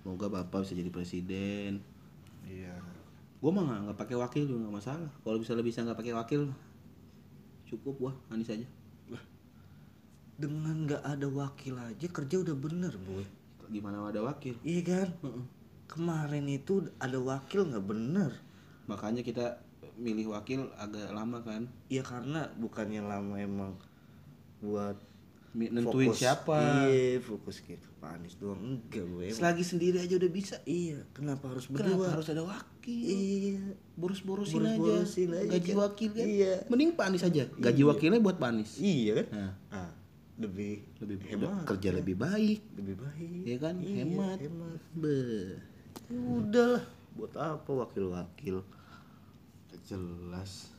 Semoga bapak bisa jadi presiden Iya. gue mah nggak- pakai wakil juga nggak masalah kalau misalnya bisa nggak pakai wakil cukup wah Anies aja Dengan nggak ada wakil aja kerja udah bener boy. gimana ada wakil Iya kan? Kemarin itu ada wakil nggak bener. makanya kita milih wakil agak lama kan Iya karena bukannya lama emang buat nentuin fokus- siapa. iya fokus gitu. Pak Anies doang. Enggak gue selagi sendiri aja udah bisa. Iya kenapa harus kenapa berdua? harus ada wakil? Iya. Boros-borosin Boros-borosin aja. aja gaji kan. wakil kan? Iya. mending Pak Anies aja gaji wakilnya buat Pak Anies iya kan? Nah. ah lebih lebih hemat kerja lebih baik. Lebih baik. Ya kan? Iya, hemat. hemat. Beh. ya udahlah. Buat apa wakil-wakil? Jelas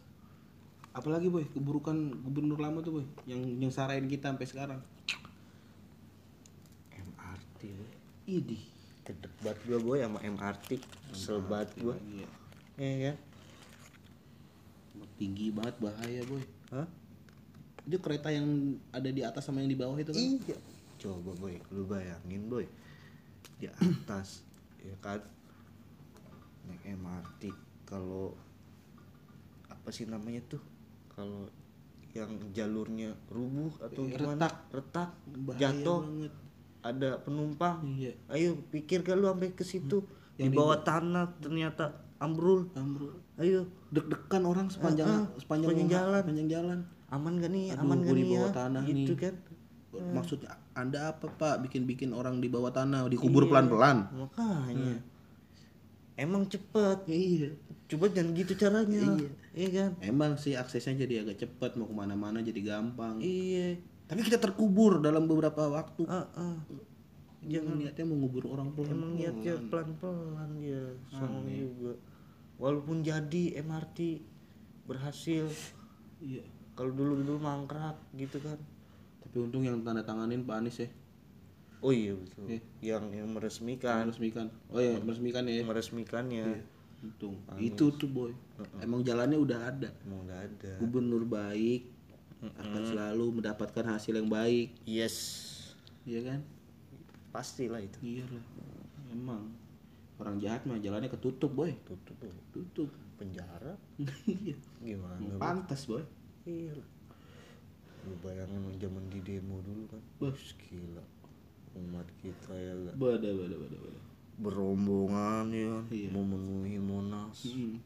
apalagi boy keburukan gubernur lama tuh boy yang yang sarain kita sampai sekarang. MRT gue idi. Gedek banget gue boy sama MRT kesel banget gue iya iya. Kan tinggi banget bahaya boy. Hah? itu kereta yang ada di atas sama yang di bawah itu kan? Iya. Coba boy lu bayangin boy. Di atas ya kan? Naik MRT kalau apa sih namanya tuh kalau yang jalurnya rubuh atau Iya, gimana retak. retak jatuh banget. ada penumpang iya. ayo pikir kan lu sampai ke situ. Di Yang di- bawah tanah ternyata ambrul. Ambrul. Ayo. Deg-degan orang sepanjang Ah, ah, sepanjang, sepanjang jalan. sepanjang jalan. Aman gak nih? Aduh, aman gak nih ya? tanah gitu nih. kan? Maksudnya anda apa pak? Bikin-bikin orang di bawah tanah dikubur Iya. pelan-pelan. makanya. Emang cepet. Iya. Coba jangan gitu caranya. Iya. Iya kan? Emang sih aksesnya jadi agak cepat mau ke mana-mana jadi gampang. Iya. Tapi kita terkubur dalam beberapa waktu. Ah, ah. jangan. niatnya mengubur orang pelan emang niatnya pelan-pelan ya. Songong juga. Walaupun jadi MRT berhasil. Iya. Kalau dulu dulu mangkrak gitu kan. Tapi untung yang tanda tanganin Pak Anies ya. Oh iya betul. Iya. yang yang meresmikan. Meresmikan. Oh ya. Meresmikan ya. Meresmikannya untung itu tuh boy. Emang jalannya udah ada. Emang udah ada. Gubernur baik akan selalu mendapatkan hasil yang baik. Yes. Iya kan? Pastilah itu. Iya lah. Emang. Orang jahat mah jalannya ketutup boy. Tutup tuh. tutup. Penjara? Iya. Gimana pantas boy. Iya lu bayangin zaman di demo dulu kan. Bos gila. Umat kita ya gak bada bada bada bada berombongan ya. Iya. memenuhi monas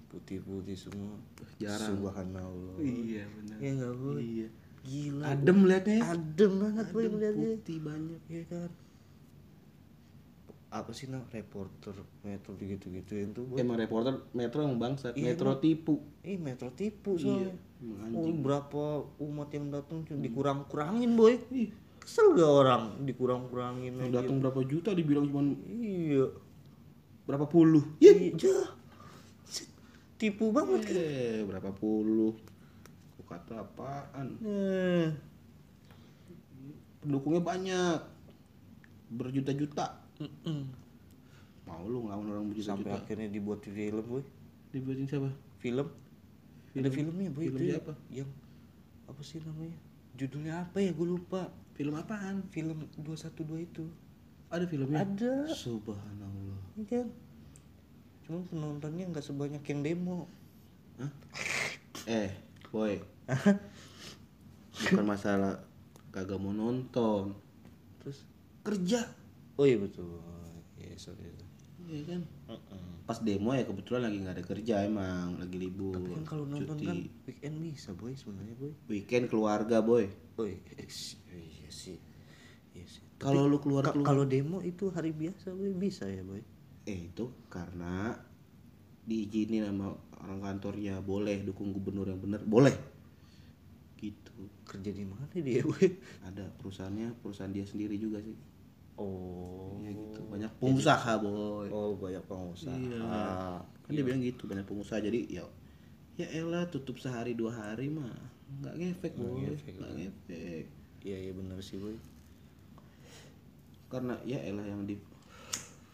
putih-putih semua. Jarang. Subhanallah. Iya benar. Ya nggak boy iya. Gila. Adem liatnya ya. adem banget boy adem ngeliatnya. putih banyak. Ya kan? Apa sih nah reporter metro gitu gituin tuh boy emang reporter metro emang bangsat. Iya, metro tipu. Eh metro tipu iya soalnya emang oh, berapa umat yang datang cuma dikurang-kurangin boy. Ih, kesel gak orang dikurang-kurangin yang aja. datang berapa juta dibilang cuma iya berapa puluh? Iya jah. Set, tipu banget kan eh berapa puluh? Aku kata apaan? Eh, pendukungnya banyak. Berjuta-juta. Mm-mm. mau lu ngelawan orang sampai berjuta-juta akhirnya dibuat film boy. Dibuatin siapa? Film, ada filmnya boy film itu ya. apa? yang apa sih namanya? Judulnya apa ya? Gue lupa. Film apaan? Film 212 itu. Ada filmnya? Ada. Subhanallah. Iya kan cuma penontonnya nggak sebanyak yang demo. Hah? eh boy. Bukan masalah kagak mau nonton. Terus? Kerja. Oh iya betul. Iya sorry iya kan? Mm-mm. pas demo ya kebetulan lagi nggak ada kerja emang lagi libur Tapi kan kalau nonton cuti. kan weekend bisa boy sebenarnya boy. Weekend keluarga boy. Oh iya, iya sih. Iya sih. Kalau lu keluar kalau demo itu hari biasa boy bisa ya boy eh itu karena diizinin sama orang kantornya boleh dukung gubernur yang bener boleh. Gitu. Kerja di mana dia boy ada perusahaannya perusahaan dia sendiri juga sih. Oh. Ya gitu. Banyak pengusaha boy. Oh banyak pengusaha. Iya. kan dia bilang gitu banyak pengusaha. Jadi ya ya elah tutup sehari dua hari mah nggak ngefek boy. nggak ngefek. Iya iya benar sih boy. Karena ya elah yang di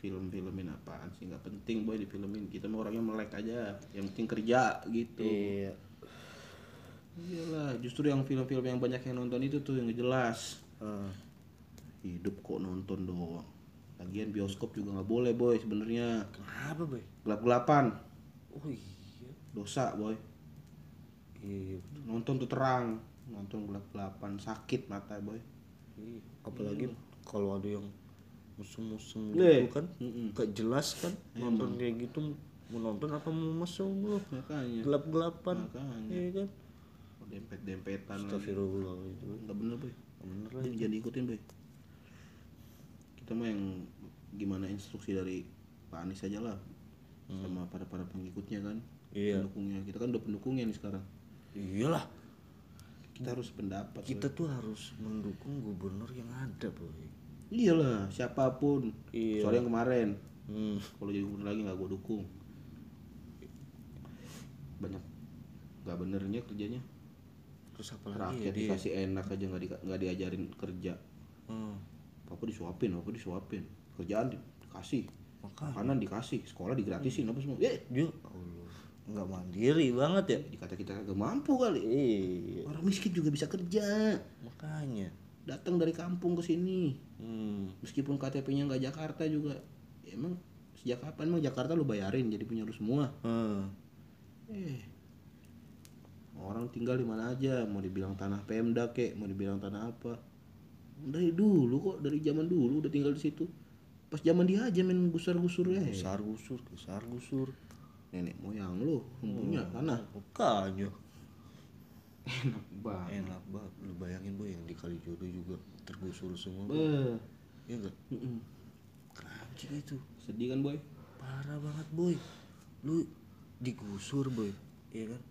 film-filmin apaan sih? Nggak penting boy di filmin kita mah orangnya melek aja. Yang penting kerja gitu. Iya. Iyalah justru yang film-film yang banyak yang nonton itu tuh yang jelas. Ah, hidup kok nonton doang. Lagian bioskop juga nggak boleh boy sebenarnya. Kenapa boy? Gelap-gelapan. Oh iya. Dosa boy. Iya nonton tuh terang. Nonton gelap-gelapan sakit mata boy. Iya. apalagi kalau ada yang musuh-musuh Leh. gitu kan. Mm-mm. gak jelas kan nonton kayak gitu mau nonton apa mau mesum lu makanya. Gelap-gelapan. Makanya. Iya kan? Dempet-dempetan lagi. Astagfirullah itu nggak bener boy. Bener lah jangan, jangan diikutin boy. Kita mah yang gimana instruksi dari Pak Anies aja lah. Sama para para pengikutnya kan. Iya. pendukungnya. Kita kan udah pendukungnya nih sekarang. Iyalah. Kita harus pendapat kita tuh harus mendukung gubernur yang ada boy iyalah siapa pun. Iya. soalnya yang kemarin. Hmm. kalau jadi gubernur lagi nggak gue dukung. Banyak nggak benernya kerjanya. Terus apa lagi ya rakyat dia? dikasih enak aja nggak di, nggak diajarin kerja. Hmm. apa disuapin apa disuapin? Kerjaan di- dikasih. Makanan dikasih sekolah digratisin apa semua. Eh dia Allah. Nggak mandiri banget ya? Dikata kita kagak mampu kali. Iya. Orang miskin juga bisa kerja. Makanya datang dari kampung ke sini. Hmm. meskipun KTP-nya nggak Jakarta juga ya emang sejak kapan? Emang Jakarta lu bayarin jadi punya lu semua? Hmm. eh orang tinggal di mana aja? Mau dibilang tanah Pemda kek mau dibilang tanah apa? Dari dulu kok dari zaman dulu udah tinggal di situ. Pas zaman dia aja main gusar-gusur ya besar gusur besar gusur nenek moyang lu punya tanah. makanya enak banget. Enak banget. Lu bayangin boy yang di Kalijodo juga tergusur semua Beuh. ya enggak kenapa sih itu? Sedih kan boy? Parah banget boy. Lu digusur boy. Iya kan?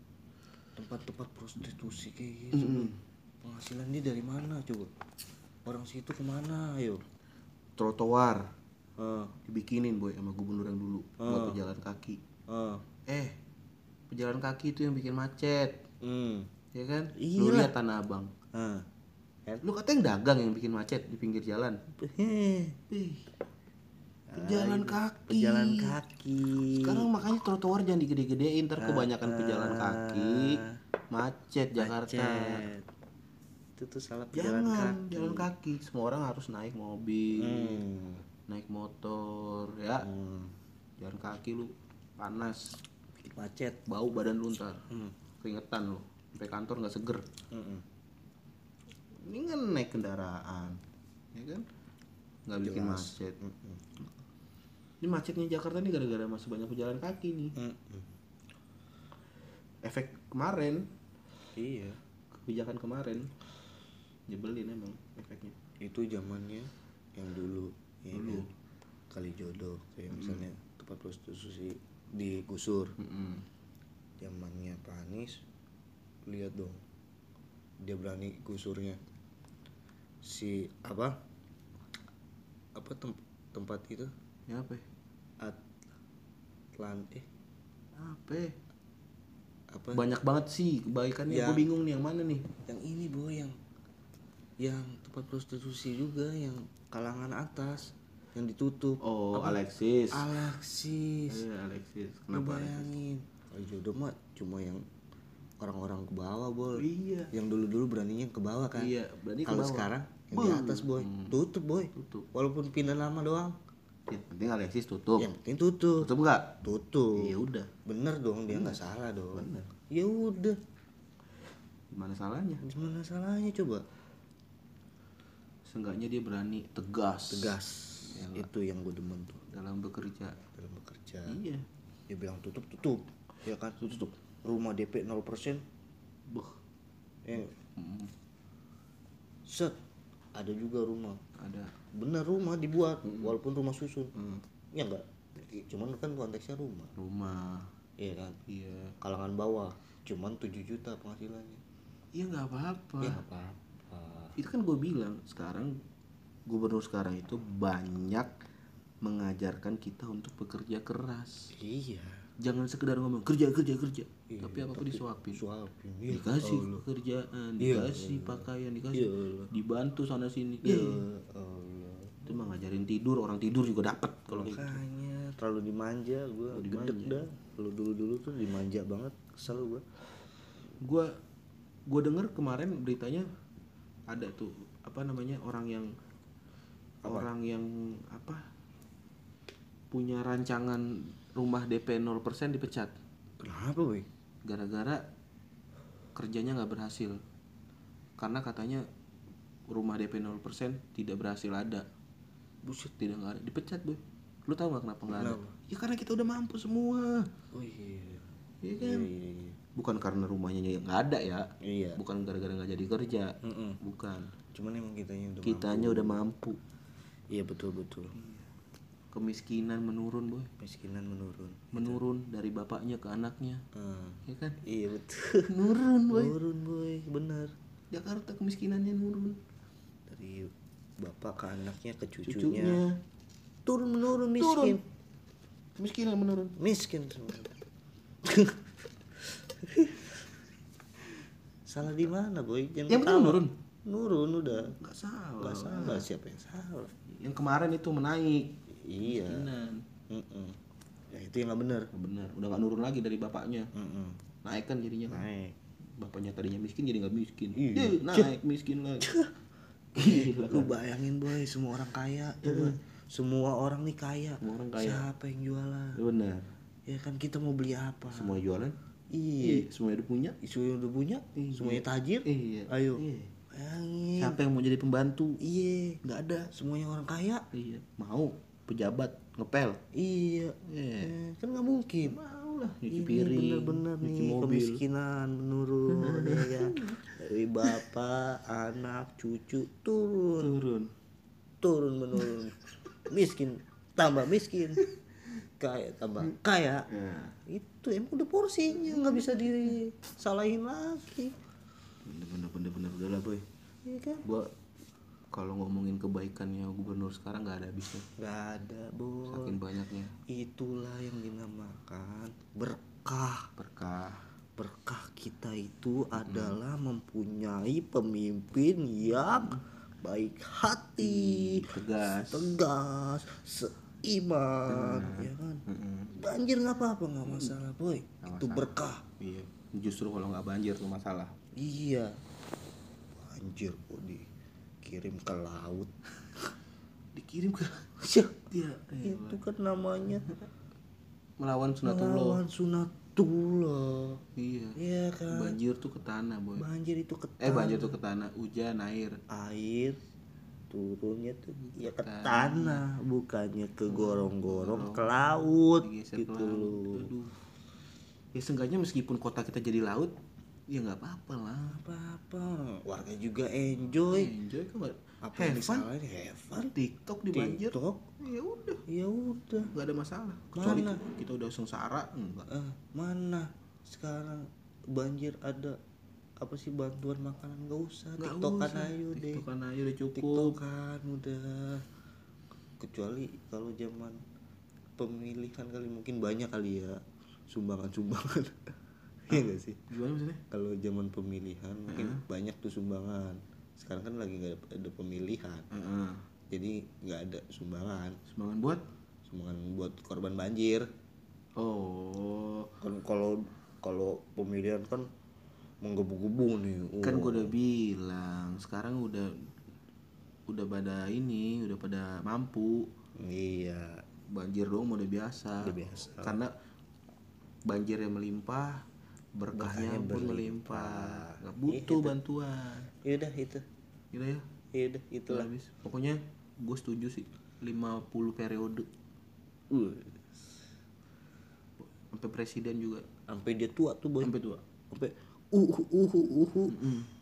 Tempat-tempat prostitusi kayak gitu boy. penghasilan dia dari mana coba? Orang situ ke mana ayo? Trotoar. Ah dibikinin boy sama gubernur yang dulu buat pejalan kaki. Ah eh pejalan kaki itu yang bikin macet. Hmm ya kan? Iya. lu lihat tanah abang. Ah kan lu katanya dagang yang bikin macet di pinggir jalan. Pejalan kaki. pejalan kaki. Sekarang makanya trotoar jangan digede-gedein ntar kebanyakan pejalan kaki Ah. macet. Jakarta. Itu tuh salah pejalan jangan kaki. jalan kaki. Semua orang harus naik mobil hmm. naik motor ya. Hmm. jalan kaki lu panas bikin macet. bau badan lu ntar. Hmm. keringetan lu sampai kantor nggak seger Mm-mm. ini kan naik kendaraan ya kan nggak bikin Jelas. macet Mm-mm. ini macetnya Jakarta nih gara-gara masih banyak pejalan kaki nih Mm-mm. efek kemarin iya kebijakan kemarin nyebelin emang efeknya itu zamannya yang dulu ya Dulu. kan? kali jodoh kayak misalnya tempat prostitusi digusur Mm-mm. zamannya Pak Anies lihat dong. Dia berani gusurnya si apa? Apa tem- tempat itu? Ya apa? Atlant eh? Apa? Apa? Banyak banget sih kebaikannya. Ya. gue bingung nih yang mana nih? Yang ini boy yang yang tempat prostitusi juga yang kalangan atas yang ditutup. Oh Apa? Alexis. Alexis. Iya Alexis. Kenapa Alexis? bayangin. Kalau jodoh. Mah cuma yang orang-orang ke bawah boy iya. Yang dulu-dulu beraninya ke bawah kan. Iya berarti ke kalau sekarang yang di atas boy. Tutup boy. Tutup. Walaupun pindah lama doang. Yang penting Alexis tutup. Yang penting tutup. Tutup nggak? Tutup. Ya udah. Bener dong dia nggak salah dong. Bener. ya udah. Gimana salahnya? Gimana salahnya coba? Seenggaknya dia berani tegas. Tegas. Itu yang gue demen tuh. Dalam bekerja. Dalam bekerja. Iya. Dia bilang tutup tutup. Ya kan? Tutup rumah DP 0% Buh. eh. Mm, set. Ada juga rumah. Ada. Bener rumah dibuat walaupun rumah susun. Mm, ya enggak cuman kan konteksnya rumah. Rumah. Iya kan? Iya. Kalangan bawah. Cuman 7 juta penghasilannya. Iya nggak apa-apa. Ya nggak apa-apa. Itu kan gue bilang sekarang gubernur sekarang itu banyak mengajarkan kita untuk bekerja keras. Iya jangan sekedar ngomong kerja kerja kerja. Iya, tapi apa apa disuapin. suapin. Ya dikasih pekerjaan Iya, dikasih pakaian dikasih Ya Allah. dibantu sana sini. Ya Eh, Allah. Itu mah ngajarin tidur orang tidur juga dapat kalau gitu. terlalu dimanja gue gedek dah. Kalau dulu dulu tuh dimanja banget kesel gue gue gue denger kemarin beritanya ada tuh apa namanya orang yang orang yang apa punya rancangan rumah DP 0% dipecat. Kenapa boy? Gara-gara kerjanya nggak berhasil. Karena katanya rumah DP 0% tidak berhasil ada. Buset. Tidak nggak ada. Dipecat boy. Lu tahu nggak kenapa nggak ada? Ya karena kita udah mampu semua. Oh iya Iya iya. Kan? Iya, iya. bukan karena rumahnya nggak ada ya. Iya. Bukan gara-gara nggak jadi kerja. Mm-mm. bukan. Cuman emang kitanya udah kitanya udah mampu. Mampu. iya betul betul kemiskinan menurun boy. Miskinan menurun. Menurun dari bapaknya ke anaknya. Ah, ya kan? Iya betul. Menurun boy. Menurun boy. Bener Jakarta kemiskinannya nurun. Dari bapak ke anaknya ke cucunya, cucunya. Turun menurun miskin. Turun. Kemiskinan menurun. Miskin salah di mana boy? Jangan yang bener ketawa. nurun? Nurun udah. Nggak salah. Nggak salah. Siapa yang salah? Yang kemarin itu menaik iya. Kemiskinan. Mm-mm. ya itu yang nggak bener. Benar udah nggak nurun lagi dari bapaknya. Mm-mm. naik kan jadinya kan. Naik. Bapaknya tadinya miskin jadi nggak miskin. Iya. Eh, naik miskin lagi. Gila. Lu bayangin boy semua orang kaya coba semua orang nih kaya. Semua orang kaya. siapa yang jualan? Benar ya kan kita mau beli apa? Semua jualan? Iya. Semua udah punya? Yang udah punya semuanya tajir? Iya. Ayo. Iya. bayangin. Siapa yang mau jadi pembantu? Iya nggak ada. Semuanya orang kaya? Iya. Mau pejabat ngepel. Iya. Iya. Eh, kan nggak mungkin. Mau lah nyuci ini piring bener-bener nih mobil. kemiskinan menurun ya dari bapak anak cucu turun. Turun. Turun menurun. Miskin tambah miskin. Kaya tambah kaya. Nah itu emang udah porsinya nggak bisa disalahin lagi. Bener bener bener bener udah lah boy. Iya kan? Gua kalau ngomongin kebaikannya gubernur sekarang nggak ada habisnya. Nggak ada boy saking banyaknya. Itulah yang dinamakan berkah. Berkah. Berkah kita itu adalah mempunyai pemimpin yang baik hati tegas. tegas seiman ya kan? Mm-mm. banjir nggak apa-apa nggak masalah boy. Itu berkah. Iya justru kalau nggak banjir tuh masalah. Iya. Banjir kok dikirim ke laut. Dikirim ke Syah, dia itu kan namanya. Melawan sunatullah. Melawan sunatullah. Iya. Iya kan? Banjir tuh ke tanah boy. Banjir itu ke eh banjir tuh ke tanah. Hujan air. Air turunnya tuh ya ke tanah. bukannya ke gorong-gorong ke laut. digeser gitu loh. Ya seenggaknya meskipun kota kita jadi laut ya nggak apa-apa lah. Apa-apa. Warga juga enjoy. Enjoy nggak apa yang have disalahin? Have fun. TikTok di banjir. TikTok. Ya udah. Ya udah. Nggak ada masalah. Kecuali Mana? kita udah sengsara enggak. Eh, mana? Sekarang banjir ada apa sih bantuan makanan? Nggak usah. Nggak tiktokan usah. ayo deh. Tiktokan aja udah cukup. Tiktokan udah. Kecuali kalau zaman pemilihan kali mungkin banyak kali ya. Sumbangan sumbangan Iya gak sih? Gimana maksudnya? Kalau zaman pemilihan mungkin banyak tuh sumbangan. Sekarang kan lagi nggak ada pemilihan. Heeh. jadi nggak ada sumbangan. Semangat buat? Sumbangan buat korban banjir. Oh. Kan kalau kalau pemilihan kan menggebu-gebu nih. Oh. kan gue udah bilang sekarang udah udah pada ini udah pada mampu. Iya. Banjir dong udah biasa. Udah biasa. karena banjir yang melimpah berkahnya Berkahnya pun berlimpah. melimpah. Nggak butuh bantuan. Yaudah itu. Gitu ya? Yaudah itulah. Habis. Pokoknya gue setuju sih 50 periode. Uh, sampai presiden juga. Sampai dia tua tuh boy sampai tua. Sampai uh uh uh uh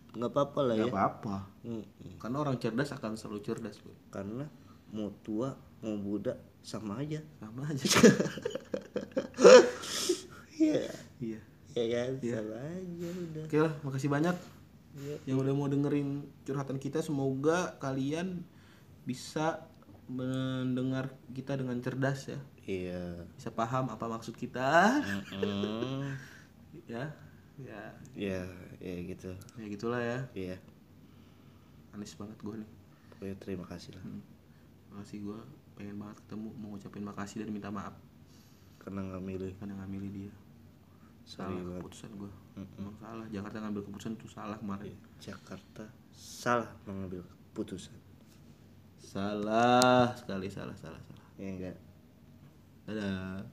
nggak apa-apa lah ya. Nggak apa-apa. Mm-mm. karena orang cerdas akan selalu cerdas boy karena mau tua mau muda sama aja. Sama aja. Iya. Iya ya ya sama aja udah. Oke lah makasih banyak Iya. yang udah mau dengerin curhatan kita. Semoga kalian bisa mendengar kita dengan cerdas ya. Iya. Bisa paham apa maksud kita. Ya? Ya. Ya ya gitu. Ya gitulah ya. Iya. Anis banget gue nih. Pokoknya terima kasih lah. Hmm. makasih gue pengen banget ketemu mau ngucapin makasih dan minta maaf. Karena nggak milih. Karena nggak milih dia salah Sorry, keputusan gue mm salah. Jakarta ngambil keputusan tuh salah kemarin. Jakarta salah mengambil keputusan. Salah sekali salah salah salah. Ya enggak. Ada